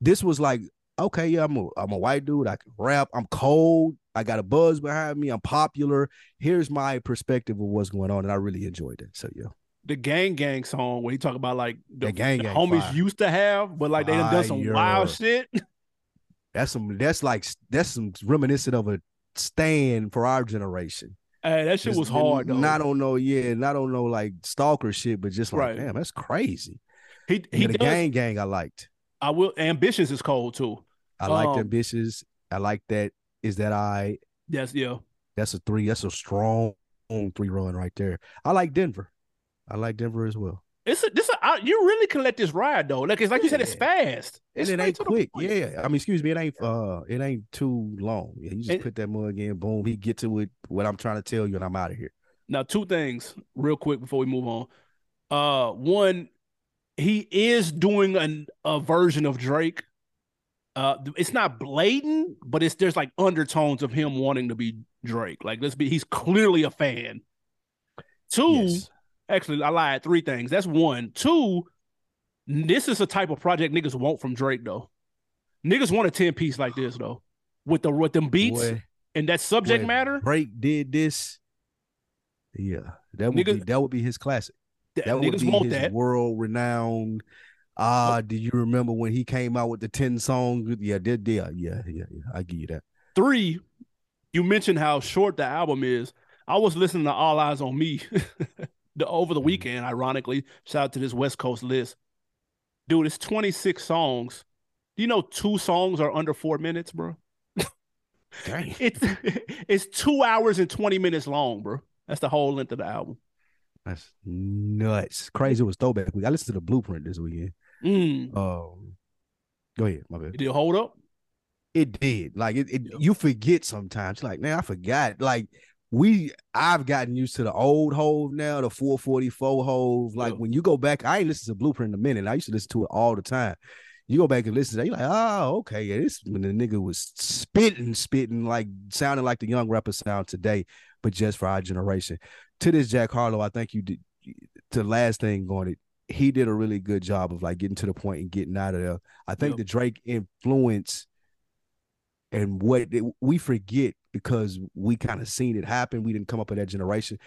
This was like okay, yeah, I'm a I'm a white dude. I can rap. I'm cold. I got a buzz behind me. I'm popular. Here's my perspective of what's going on, and I really enjoyed it. So yeah. The gang gang song where he talk about like the, The gang the gang homies fire. used to have, but like they done done some Fire. wild shit. That's some that's like that's some reminiscent of a stand for our generation. Hey, that shit Just was hard though. Not on no, yeah, not on no like stalker shit, but just like, Right. damn, that's crazy. he And he the does. gang gang I liked. I will. Ambitions is cold too. I liked Um, ambitious. I like that. Is that I Yes, yeah. that's a three. That's a strong three run right there. I like Denver. I like Denver as well. It's a, this. A, I, you really can let this ride though. Like it's like you said, it's Yeah. fast. And it ain't quick. Yeah. I mean, excuse me, it ain't uh it ain't too long. Yeah, you just And- put that mug in, boom, he get to it, what I'm trying to tell you, and I'm out of here. Now, two things real quick before we move on. Uh, one, he is doing an, a version of Drake. Uh, it's not blatant, but it's there's like undertones of him wanting to be Drake. Like, let's be, he's clearly a fan. Two, Yes. Actually, I lied. Three things. That's one. Two, this is a type of project niggas want from Drake though. Niggas want a ten piece like this though, with the with them beats Boy, and that subject matter. Drake did this. Yeah, that would be that would be his classic. That, That would be his that. world renowned. Ah, do you remember when he came out with the 10 songs? Yeah, did yeah, yeah, yeah, yeah. I give you that. Three, you mentioned how short the album is. I was listening to All Eyez on Me the over the Mhm. weekend, ironically. Shout out to this West Coast list. Dude, it's 26 songs. Do you know two songs are under four minutes, bro? Dang. It's it's two hours and 20 minutes long, bro. That's the whole length of the album. That's nuts. Crazy. It was throwback week. I listened to the blueprint this weekend. Mm. Um go ahead, my bad. Did it hold up? It did. Like it, it you forget sometimes. Like, man, I forgot. Like we I've gotten used to the old Hove now, the 444 Hove. Like Yeah. when you go back, I ain't listened to Blueprint in a minute. I used to listen to it all the time. You go back and listen to that, you're like, oh, okay. Yeah, this when the nigga was spitting, spitting, like sounding like the young rapper sound today, but just for our generation. To this Jack Harlow, I think you did to the last thing going it, he did a really good job of like getting to the point and getting out of there. I think Yep. the Drake influence and what it, we forget because we kind of seen it happen. We didn't come up in that generation.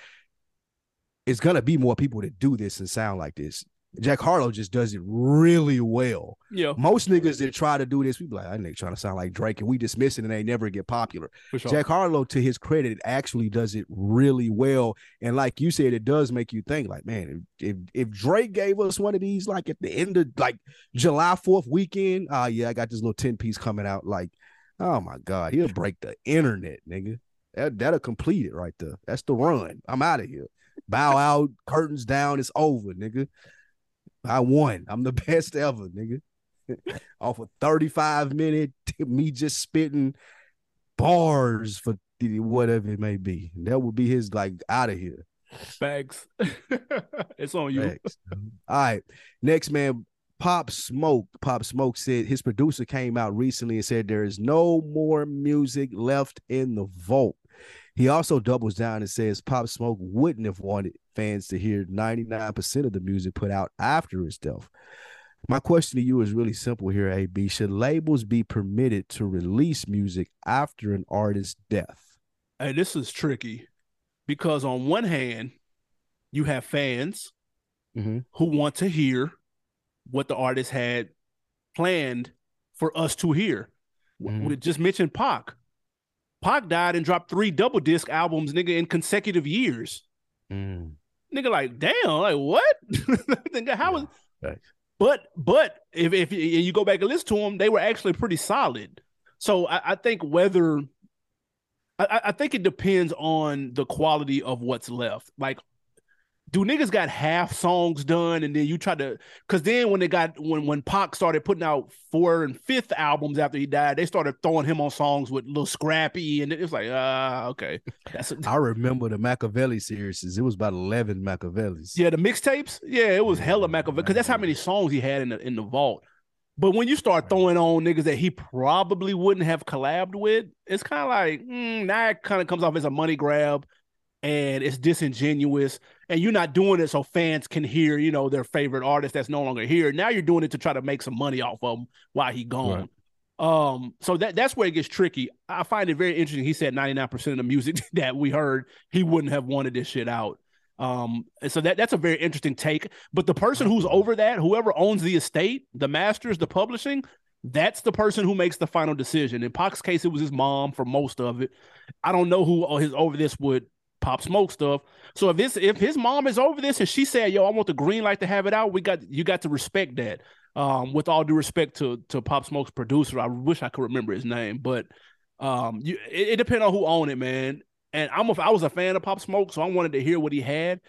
It's gonna be more people that do this and sound like this. Jack Harlow just does it really well. Yeah, Most niggas that try to do this, we be like, I nigga trying to sound like Drake, and we dismiss it and they never get popular. sure. Jack Harlow, to his credit, actually does it really well. And like you said, it does make you think, like, man, if if, if Drake gave us one of these, like at the end of like July 4th weekend, ah, yeah, I got this little 10 piece coming out. Like, oh my God, he'll break the internet, nigga. That, that'll complete it right there. That's the run. I'm out of here. Bow out, curtains down, it's over, nigga. I won. I'm the best ever, nigga. Off a 35 minute, me just spitting bars for whatever it may be. That would be his like out of here. Facts. it's on you. Facts. All right. Next man, Pop Smoke. Pop Smoke said his producer came out recently and said there is no more music left in the vault. He also doubles down and says Pop Smoke wouldn't have wanted fans to hear 99% of the music put out after his death. My question to you is really simple here, AB. Should labels be permitted to release music after an artist's death? Hey, this is tricky because on one hand, you have fans Mhm. who want to hear what the artist had planned for us to hear. Mhm. We just mentioned Pac. Pac died and dropped three double disc albums, nigga, in consecutive years. Mm. Nigga, like, damn, like what? nigga, how was Facts. but but if if you go back and listen to them, they were actually pretty solid. So I, I think whether I- I think it depends on the quality of what's left. Like, do niggas got half songs done and then you try to because then when they got when when Pac started putting out four and fifth albums after he died, they started throwing him on songs with Lil Scrappy and it was like, ah, okay. That's I remember the Machiavelli series. It was about 11 Machiavellis. Yeah, the mixtapes. Yeah, it was hella Machiavelli because that's how many songs he had in the in the vault. But when you start throwing on niggas that he probably wouldn't have collabed with, it's kind of like mm, now it kind of comes off as a money grab, and it's disingenuous. And you're not doing it so fans can hear, you know, their favorite artist that's no longer here. Now you're doing it to try to make some money off of him while he gone. Um, so that that's where it gets tricky. I find it very interesting. He said 99% of the music that we heard, he wouldn't have wanted this shit out. Um, so that that's a very interesting take. But the person who's over that, whoever owns the estate, the masters, the publishing, that's the person who makes the final decision. In Pac's case, it was his mom for most of it. I don't know who his over this would pop smoke stuff. So if this if his mom is over this and she said, "Yo, I want the green light to have it out," we got you got to respect that. Um, with all due respect to to Pop Smoke's producer, I wish I could remember his name, but um, you it, it depends on who owned it, man. And I'm a, I was a fan of Pop Smoke, so I wanted to hear what he had.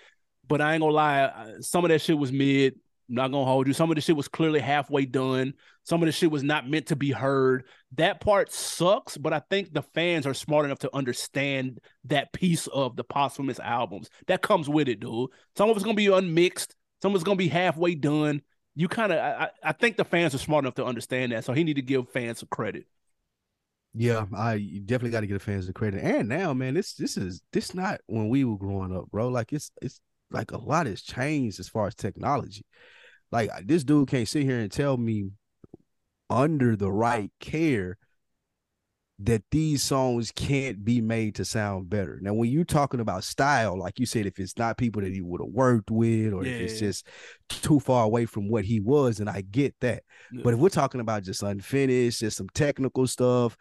But I ain't gonna lie, some of that shit was mid. Not gonna hold you. Some of the shit was clearly halfway done. Some of the shit was not meant to be heard. That part sucks, but I think the fans are smart enough to understand that piece of the posthumous albums that comes with it, dude. Some of it's gonna be unmixed. Some of it's gonna be halfway done. You kind of, I, I think the fans are smart enough to understand that. So he need to give fans some credit. Yeah, I definitely got to give the fans the credit. And now, man, this this is this not when we were growing up, bro. Like it's it's like a lot has changed as far as technology. Like this dude can't sit here and tell me under the right care that these songs can't be made to sound better. Now, when you're talking about style, like you said, if it's not people that he would have worked with, or yeah. if it's just too far away from what he was, and I get that. Yeah. But if we're talking about just unfinished, just some technical stuff,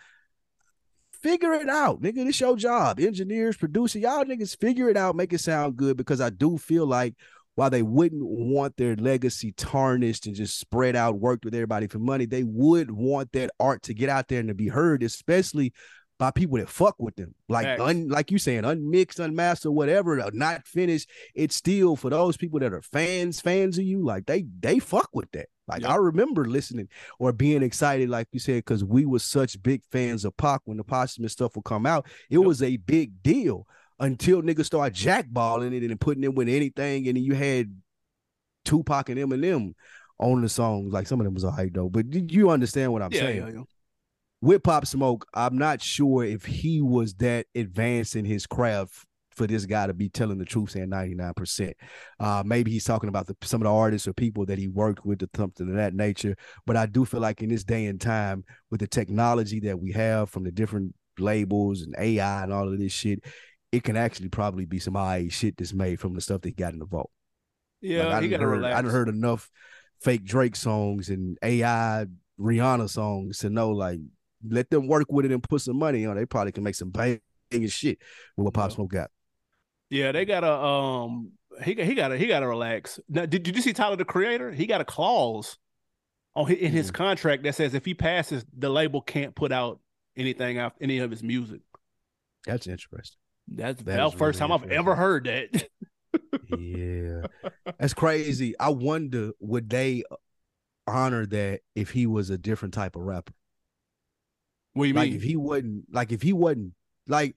figure it out, nigga. This your job. Engineers, producer, y'all niggas figure it out, make it sound good because I do feel like while they wouldn't want their legacy tarnished and just spread out, worked with everybody for money, they would want that art to get out there and to be heard, especially by people that fuck with them. Like un, like you saying, unmixed, unmastered, whatever, not finished. It's still for those people that are fans, fans of you, like they they fuck with that. Like. I remember listening or being excited, like you said, because we were such big fans of Pac when the posthumous stuff would come out. It yep. was a big deal until niggas start jackballing it and putting it with anything, and then you had Tupac and Eminem on the songs. Like some of them was alright though, but you understand what I'm yeah, saying? Yeah. With Pop Smoke, I'm not sure if he was that advanced in his craft for this guy to be telling the truth, saying 99%. Uh, maybe he's talking about the, some of the artists or people that he worked with or something of that nature. But I do feel like in this day and time, with the technology that we have from the different labels and AI and all of this shit, it can actually probably be some AI shit that's made from the stuff they got in the vault. Yeah, like, I, got heard, relax. I heard enough fake Drake songs and AI Rihanna songs to know like let them work with it and put some money on. They probably can make some banging shit with what Pop Smoke got. Yeah, they got a um he he got to he got to relax. Now, did, did you see Tyler the Creator? He got a clause on his, in his mm. contract that says if he passes, the label can't put out anything out any of his music. That's interesting. That's that the first really time I've ever heard that. yeah, that's crazy. I wonder would they honor that if he was a different type of rapper? What do you like mean? If he wasn't like if he wasn't like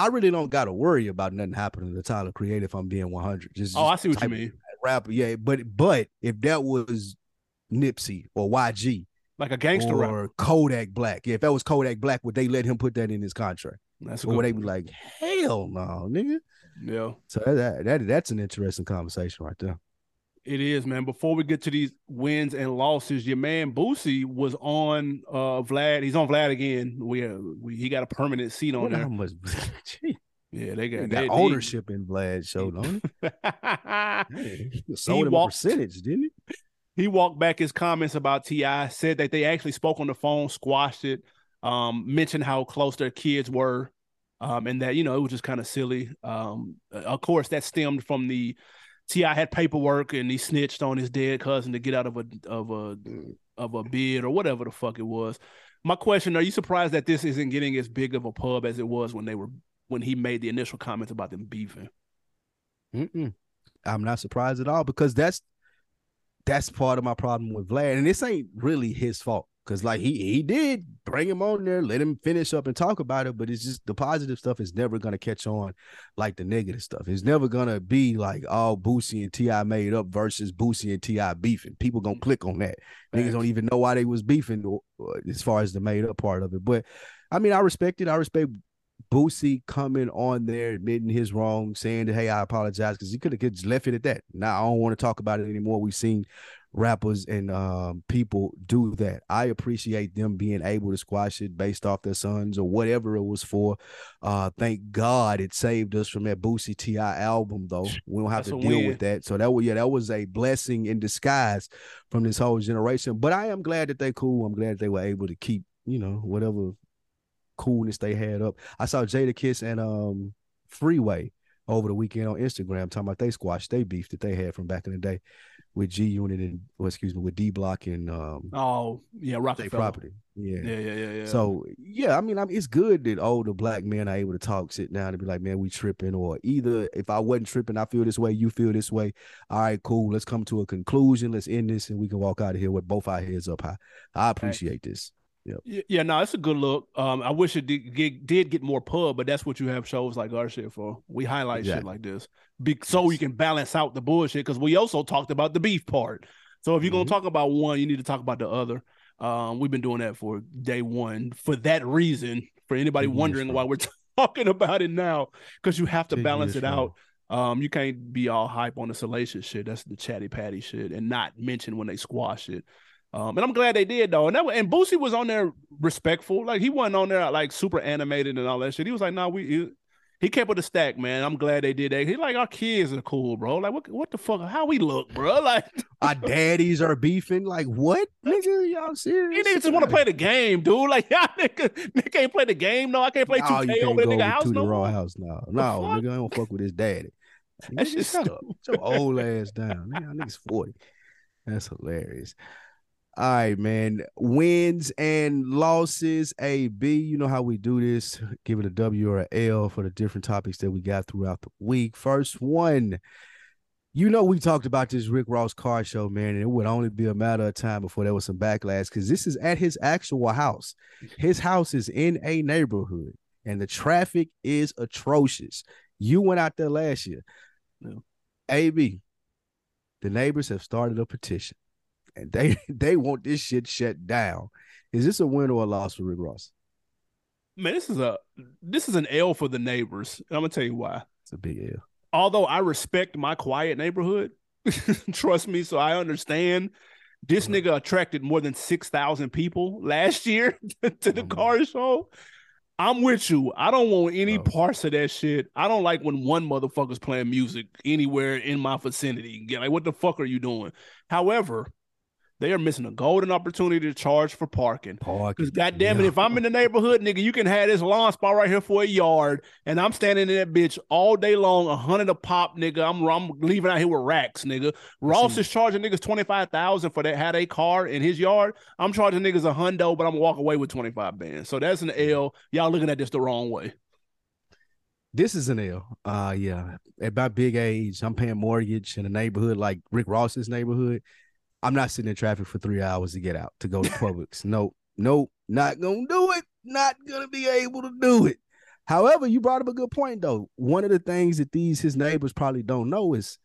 I really don't got to worry about nothing happening to Tyler Creator if I'm being 100. Just oh, I see what you mean. Rapper, yeah, but but if that was Nipsey or YG, like a gangster or rapper. Kodak Black, yeah, if that was Kodak Black, would they let him put that in his contract? That's or would they be like, hell no, nigga? Yeah. So that, that that's an interesting conversation right there. It is, man. Before we get to these wins and losses, your man Boosie was on uh Vlad. He's on Vlad again. We, uh, we he got a permanent seat on there. Much, yeah, they got, they, got ownership they, in Vlad show, don't he? he sold him walked, a percentage, didn't he? He walked back his comments about T.I., said that they actually spoke on the phone, squashed it, um, mentioned how close their kids were, um, and that you know it was just kind of silly. Um, of course, that stemmed from the T.I. had paperwork and he snitched on his dead cousin to get out of a of a mm. of a bid or whatever the fuck it was. My question: Are you surprised that this isn't getting as big of a pub as it was when they were when he made the initial comments about them beefing? Mm-mm. I'm not surprised at all because that's that's part of my problem with Vlad, and this ain't really his fault. Cause like he he did bring him on there, let him finish up and talk about it, but it's just the positive stuff is never gonna catch on like the negative stuff. It's never gonna be like all oh, Boosie and T.I. made up versus Boosie and T.I. beefing. People gonna click on that. Thanks. Niggas don't even know why they was beefing as far as the made up part of it. But I mean, I respect it. I respect Boosie coming on there, admitting his wrong, saying that, hey, I apologize, because he could have just left it at that. Now I don't want to talk about it anymore. We've seen rappers and um, people do that. I appreciate them being able to squash it based off their sons or whatever it was for. Uh, thank God it saved us from that Boosie T.I. album, though. We don't have That's to deal win. with that. So that was yeah, that was a blessing in disguise from this whole generation. But I am glad that they cool. I'm glad they were able to keep, you know, whatever coolness they had up. I saw Jadakiss and um Freeway over the weekend on Instagram talking about they squashed they beef that they had from back in the day with G Unit and well, excuse me, with D Block and um oh yeah, Roc-A-Fella property. Yeah. yeah, yeah, yeah, yeah. So yeah, I mean, I mean, it's good that older black men are able to talk, sit down, and be like, man, we tripping, or either if I wasn't tripping, I feel this way, you feel this way. All right, cool. Let's come to a conclusion. Let's end this, and we can walk out of here with both our heads up high. I appreciate this. Yep. Yeah, no, it's a good look. Um, I wish it did get, did get more pub, but that's what you have shows like our shit for. We highlight exactly. shit like this, Be, so yes. you can balance out the bullshit. Because we also talked about the beef part. So if you're mm-hmm. gonna talk about one, you need to talk about the other. Um, we've been doing that for day one for that reason. For anybody wondering why we're talking about it now, because you have to balance it out. Um, you can't be all hype on the salacious shit. That's the chatty patty shit, and not mention when they squash it. Um, and I'm glad they did though. And that and Boosie was on there respectful. Like he wasn't on there like super animated and all that shit. He was like, nah, we he, he kept with the stack, man. I'm glad they did that. He like our kids are cool, bro. Like what what the fuck? How we look, bro? Like our daddies are beefing. Like what, nigga? Y'all serious? You niggas just want to play the game, dude. Like y'all nigga, nigga can't play the game. No, I can't play 2K over the nigga house. To no the raw house now. No, nigga, I don't fuck with his daddy. That's just shut up. Your old ass down. Nigga, nigga's 40. That's hilarious. All right, man. Wins and losses. A B. You know how we do this. Give it a W or a L for the different topics that we got throughout the week. First one. You know, we talked about this Rick Ross car show, man, and it would only be a matter of time before there was some backlash because this is at his actual house. His house is in a neighborhood, and the traffic is atrocious. You went out there last year. AB, the neighbors have started a petition and they they want this shit shut down. Is this a win or a loss for Rick Ross? Man, this is a this is an L for the neighbors. I'm gonna tell you why. It's a big L. Although I respect my quiet neighborhood, trust me, so I understand. This uh-huh. nigga attracted more than six thousand people last year to the uh-huh. car show. I'm with you. I don't want any oh. parts of that shit. I don't like when one motherfucker's playing music anywhere in my vicinity. Like, what the fuck are you doing? However, they are missing a golden opportunity to charge for parking. Because goddamn yeah. it, if I'm in the neighborhood, nigga, you can have this lawn spot right here for a yard, and I'm standing in that bitch all day long, a hundred a pop, nigga. I'm I'm leaving out here with racks, nigga. Ross is charging niggas twenty five thousand for that had a car in his yard. I'm charging niggas a hundo, but I'm gonna walk away with twenty five bands. So that's an L. Y'all looking at this the wrong way. This is an L. Uh yeah. At my big age, I'm paying mortgage in a neighborhood like Rick Ross's neighborhood I'm not sitting in traffic for three hours to get out to go to Publix. nope, nope, not gonna do it. Not gonna be able to do it. However, you brought up a good point though. One of the things that these his neighbors probably don't know is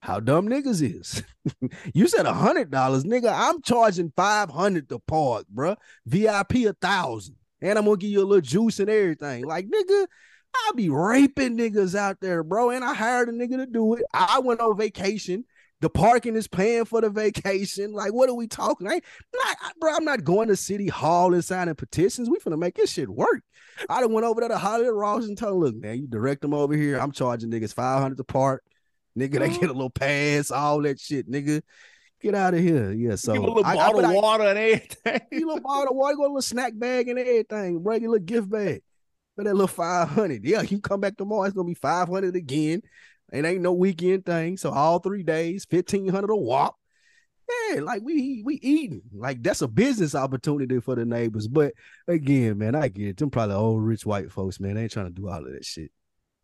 how dumb niggas is. you said a hundred dollars, nigga. I'm charging five hundred to park, bro. VIP a thousand, and I'm gonna give you a little juice and everything. Like nigga, I be raping niggas out there, bro. And I hired a nigga to do it. I went on vacation the parking is paying for the vacation. Like, what are we talking? I not, bro. I'm not going to City Hall and signing petitions. We finna make this shit work. I done went over there to Hollywood Ross and told, look, man, you direct them over here. I'm charging niggas 500 to park. Nigga, they get a little pass, all that shit, nigga. Get out of here. Yeah, so Give a little I, bottle of water and everything. You little bottle of water, go a little snack bag and everything. Bring your little gift bag. For that little 500. Yeah, you come back tomorrow, it's gonna be 500 again. It ain't no weekend thing. So all three days, fifteen hundred a wop. Yeah, like we we eating. Like that's a business opportunity for the neighbors. But again, man, I get it. Them probably old rich white folks, man. They ain't trying to do all of that shit.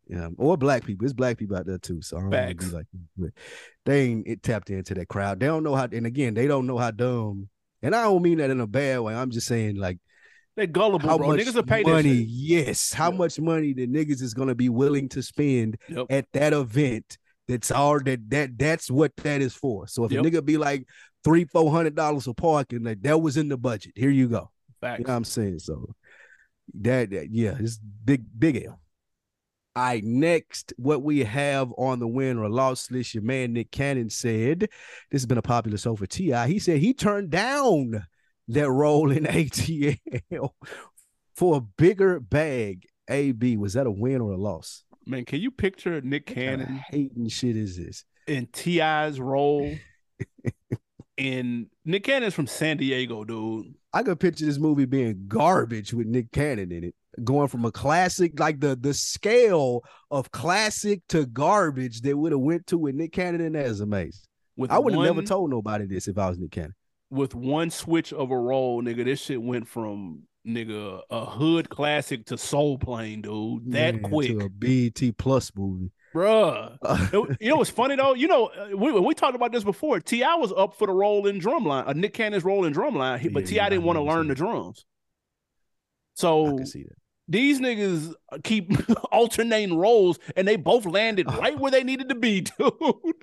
Yeah, or black people. It's black people out there too. So I don't want to be like, but they ain't it tapped into that crowd. They don't know how. And again, they don't know how dumb. And I don't mean that in a bad way. I'm just saying like they're gullible, how bro. Much niggas will pay money. Yes. How yeah. much money the niggas is gonna be willing to spend yep. at that event? That's all that that that's what that is for. So if yep. a nigga be like three, four hundred dollars for parking, like that was in the budget. Here you go. Facts. You know what I'm saying? So that, that yeah, it's big, big L. All right, next, what we have on the win or loss list, your man Nick Cannon said, this has been a popular show for T.I. He said he turned down that role in ATL for a bigger bag. AB, was that a win or a loss? Man, can you picture Nick Cannon hating shit is this? In T.I.'s role. and Nick Cannon's from San Diego, dude. I could picture this movie being garbage with Nick Cannon in it going from a classic like the the scale of classic to garbage that would have went to with Nick Cannon and that is amazing. With I would have never told nobody this if I was Nick Cannon. With one switch of a role, nigga, this shit went from nigga a hood classic to Soul Plane, dude. That Man, quick. To a BET Plus movie. Bruh, you know what's funny though? You know, uh, we we talked about this before. T.I. was up for the role in Drumline, uh, Nick Cannon's role in Drumline, but yeah, T.I. didn't want to learn the drums. So I can see that. These niggas keep alternating roles, and they both landed oh. right where they needed to be, dude.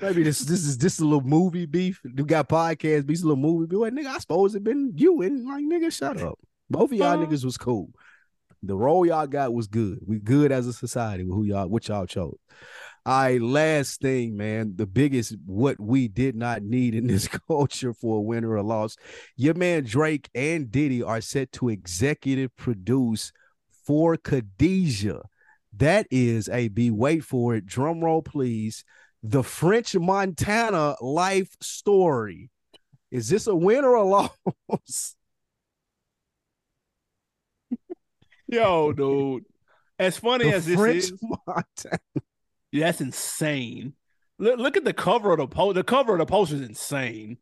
Maybe this this is this a little movie beef. You got podcast beef, a little movie beef. Like, nigga, I suppose it been you and like nigga, shut up. Both of y'all niggas was cool. The role y'all got was good. We good as a society with who y'all what y'all chose. All right, last thing, man. The biggest what we did not need in this culture for a winner or a loss. Your man Drake and Diddy are set to executive produce for Khadija. That is a B. Wait for it. Drum roll, please. The French Montana life story. Is this a win or a loss? Yo, dude. As funny the as this French is, Montana. that's insane. Look, look at the cover of the post. The cover of the post is insane.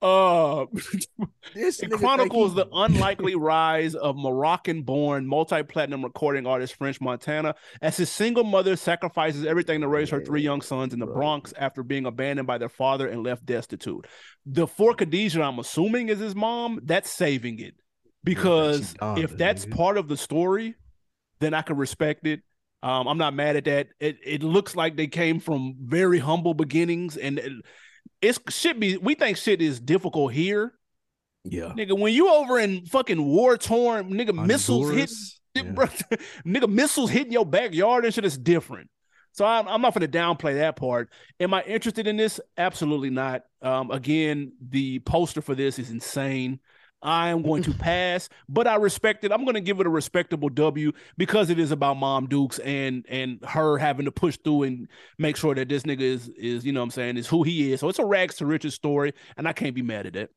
Uh, it chronicles the unlikely rise of Moroccan-born multi-platinum recording artist French Montana as his single mother sacrifices everything to raise her three young sons in the Bronx after being abandoned by their father and left destitute. The For Khadija, I'm assuming, is his mom. That's saving it because if that's part of the story, then I can respect it. Um, I'm not mad at that. It it looks like they came from very humble beginnings and. It, it's should be we think shit is difficult here. Yeah. Nigga, when you over in fucking war torn, nigga, Honduras, missiles hit yeah. nigga, missiles hitting your backyard and shit is different. So I'm, I'm not going to downplay that part. Am I interested in this? Absolutely not. Um, again, the poster for this is insane. I am going to pass, but I respect it. I'm going to give it a respectable W because it is about Mom Dukes and and her having to push through and make sure that this nigga is is you know what I'm saying is who he is. So it's a rags to riches story, and I can't be mad at it.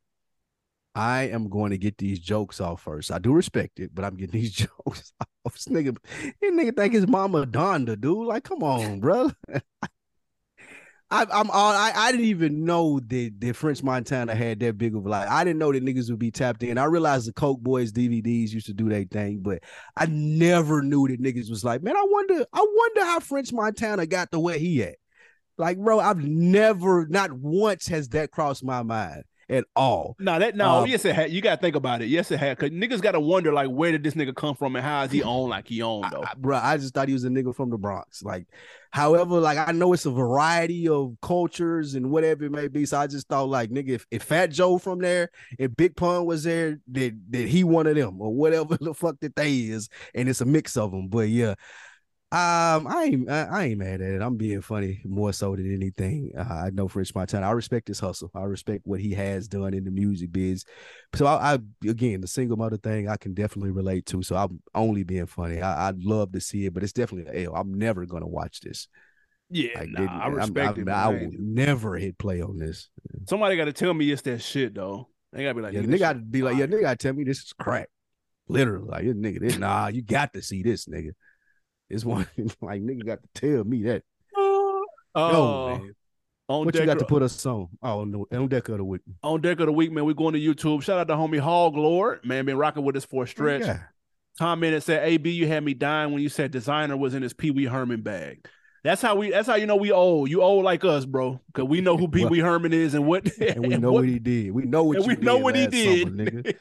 I am going to get these jokes off first. I do respect it, but I'm getting these jokes off. This nigga, this nigga think his mama Donda, dude. Like, come on, bro. I, I'm all I, I didn't even know that, that French Montana had that big of a like. I didn't know that niggas would be tapped in. I realized the Coke Boys DVDs used to do their thing, but I never knew that niggas was like, man, I wonder, I wonder how French Montana got to where he at. Like, bro, I've never, not once has that crossed my mind at all. No, that no, um, yes it had. You gotta think about it. Yes, it had. Cause niggas gotta wonder like where did this nigga come from and how is he on like he on though, I, bro. I just thought he was a nigga from the Bronx. Like, however, like I know it's a variety of cultures and whatever it may be. So I just thought like nigga, if, if Fat Joe from there, if Big Pun was there, that that he one of them or whatever the fuck that they is, and it's a mix of them. But yeah. Um, I ain't I, ain't mad at it. I'm being funny more so than anything. Uh, I know French Montana. I respect his hustle. I respect what he has done in the music biz. So I, I again the single mother thing I can definitely relate to. So I'm only being funny. I, would love to see it, but it's definitely a L. I'm never gonna watch this. Yeah, like, nah, I respect I'm, it. I, I will never hit play on this. Somebody got to tell me it's that shit though. They gotta be like, yeah, nigga got to be like, yeah, nigga got to tell me this is crack. Literally, like, nigga, this, nah, you got to see this, nigga. It's one like nigga got to tell me that. Oh, Yo, oh. man. On what you got to put us on? Oh no, on deck of the week. On deck of the week, man. We're going to YouTube. Shout out to homie Hog Lord, man. Been rocking with us for a oh, stretch. Yeah. Commented said, "AB, you had me dying when you said designer was in his Pee Wee Herman bag." That's how we. That's how you know we old. You old like us, bro, because we know who Pee Wee Herman is and what. And we and know what, what, he did. We know what. we know what he did, summer, nigga.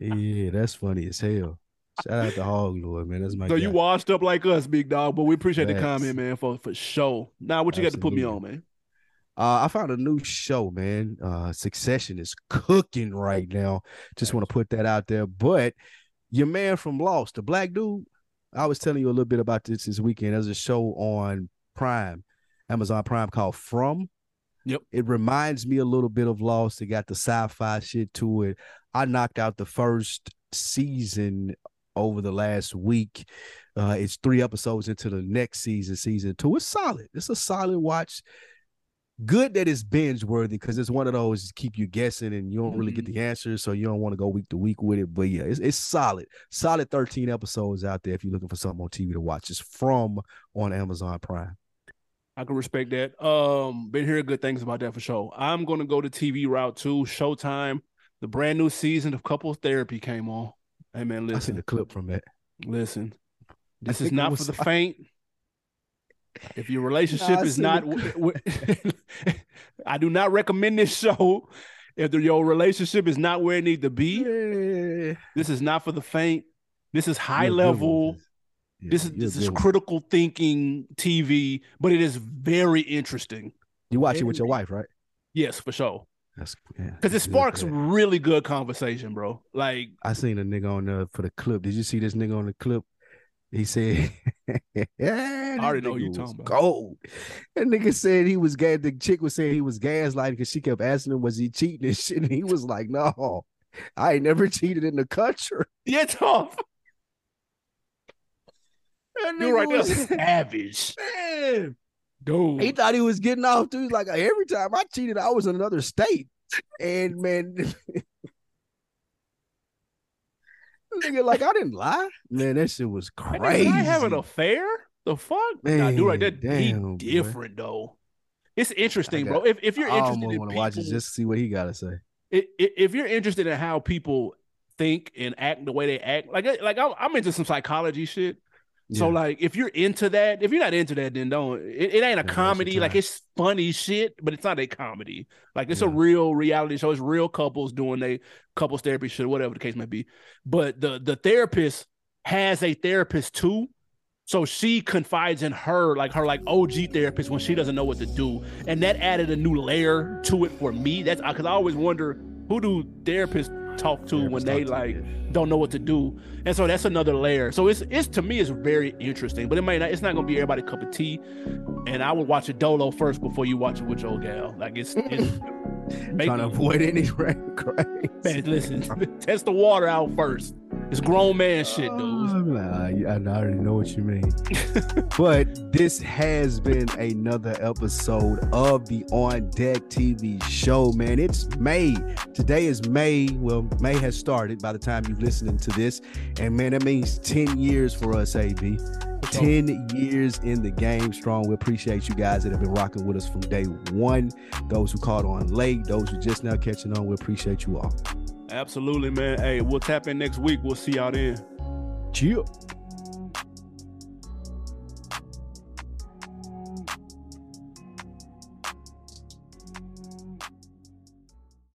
yeah, that's funny as hell. Shout out to Hog Lord, man. That's my. So guy. you washed up like us, big dog. But we appreciate the comment, man, for for show. Now, what you Absolutely. got to put me on, man? Uh, I found a new show, man. Uh, Succession is cooking right now. Just want to put that out there. But your man from Lost, the black dude, I was telling you a little bit about this this weekend. There's a show on Prime, Amazon Prime called From. Yep. It reminds me a little bit of Lost. It got the sci-fi shit to it. I knocked out the first season over the last week. Uh, it's three episodes into the next season, season two. It's solid. It's a solid watch. Good that it's binge worthy because it's one of those keep you guessing and you don't really get Mhm. the answers, so you don't want to go week to week with it. But yeah, it's, it's solid. Solid 13 episodes out there if you're looking for something on TV to watch. It's from on Amazon Prime. I can respect that. Um, been hearing good things about that for sure. I'm gonna go the TV route too. Showtime, the brand new season of Couples Therapy came on. Hey man, listen. I seen listen, the clip from that. listen. This is not was- for the faint. If your relationship I is not, the- w- w- I do not recommend this show. If your relationship is not where it need to be, Yeah. this is not for the faint. This is high You're a good level. Yeah, This is this is good one. critical thinking TV, but it is very interesting. You watch it with your wife, right? Yes, for sure. That's yeah. Because it that's good sparks really good conversation, bro. Like, I seen a nigga on the for the clip. Did you see this nigga on the clip? He said, "Yeah, I already know you talking about. Gold." That nigga said he was gas. The chick was saying he was gaslighting because she kept asking him, "Was he cheating?" and shit. And he was like, "No, I ain't never cheated in the country." yeah, tough. You're right was- savage, Man, dude. he thought he was getting off. Dude, He's like every time I cheated, I was in another state. And man, nigga, like I didn't lie. Man, that shit was That crazy. not having an affair. The fuck, nah, dude, right there, Man, damn, he different though. It's interesting, I bro. If if you're I interested in want to people, watch it just to see what he got to say. i- i- if you're interested in how people think and act the way they act, like like I'm, I'm into some psychology shit. So Yeah. like, if you're into that, if you're not into that, then don't. It, it ain't a your comedy. Like it's funny shit, but it's not a comedy. Like it's a real reality show. It's real couples doing they couples therapy shit, whatever the case may be. But the the therapist has a therapist too. So she confides in her, like her like OG therapist when she doesn't know what to do, and that added a new layer to it for me. That's because I always wonder who do therapists talk to when they to, like yeah. don't know what to do, and so that's another layer. So it's it's to me it's very interesting, but it may not. It's not gonna be everybody cup of tea. And I would watch it dolo first before you watch it with your gal. Like it's, it's trying to avoid any rain crazy. man, listen, test the water out first. It's grown man shit, dude. Oh, I'm ah, I, I already know what you mean. but this has been another episode of the On Deck TV show, man. It's May. Today is May. Well, May has started by the time you're listening to this. And man, that means 10 years for us, AB. 10 years in the game strong. We appreciate you guys that have been rocking with us from day one. Those who caught on late, those who just now catching on, we appreciate you all. Absolutely, man. Hey, we'll tap in next week. We'll see y'all then. Chill.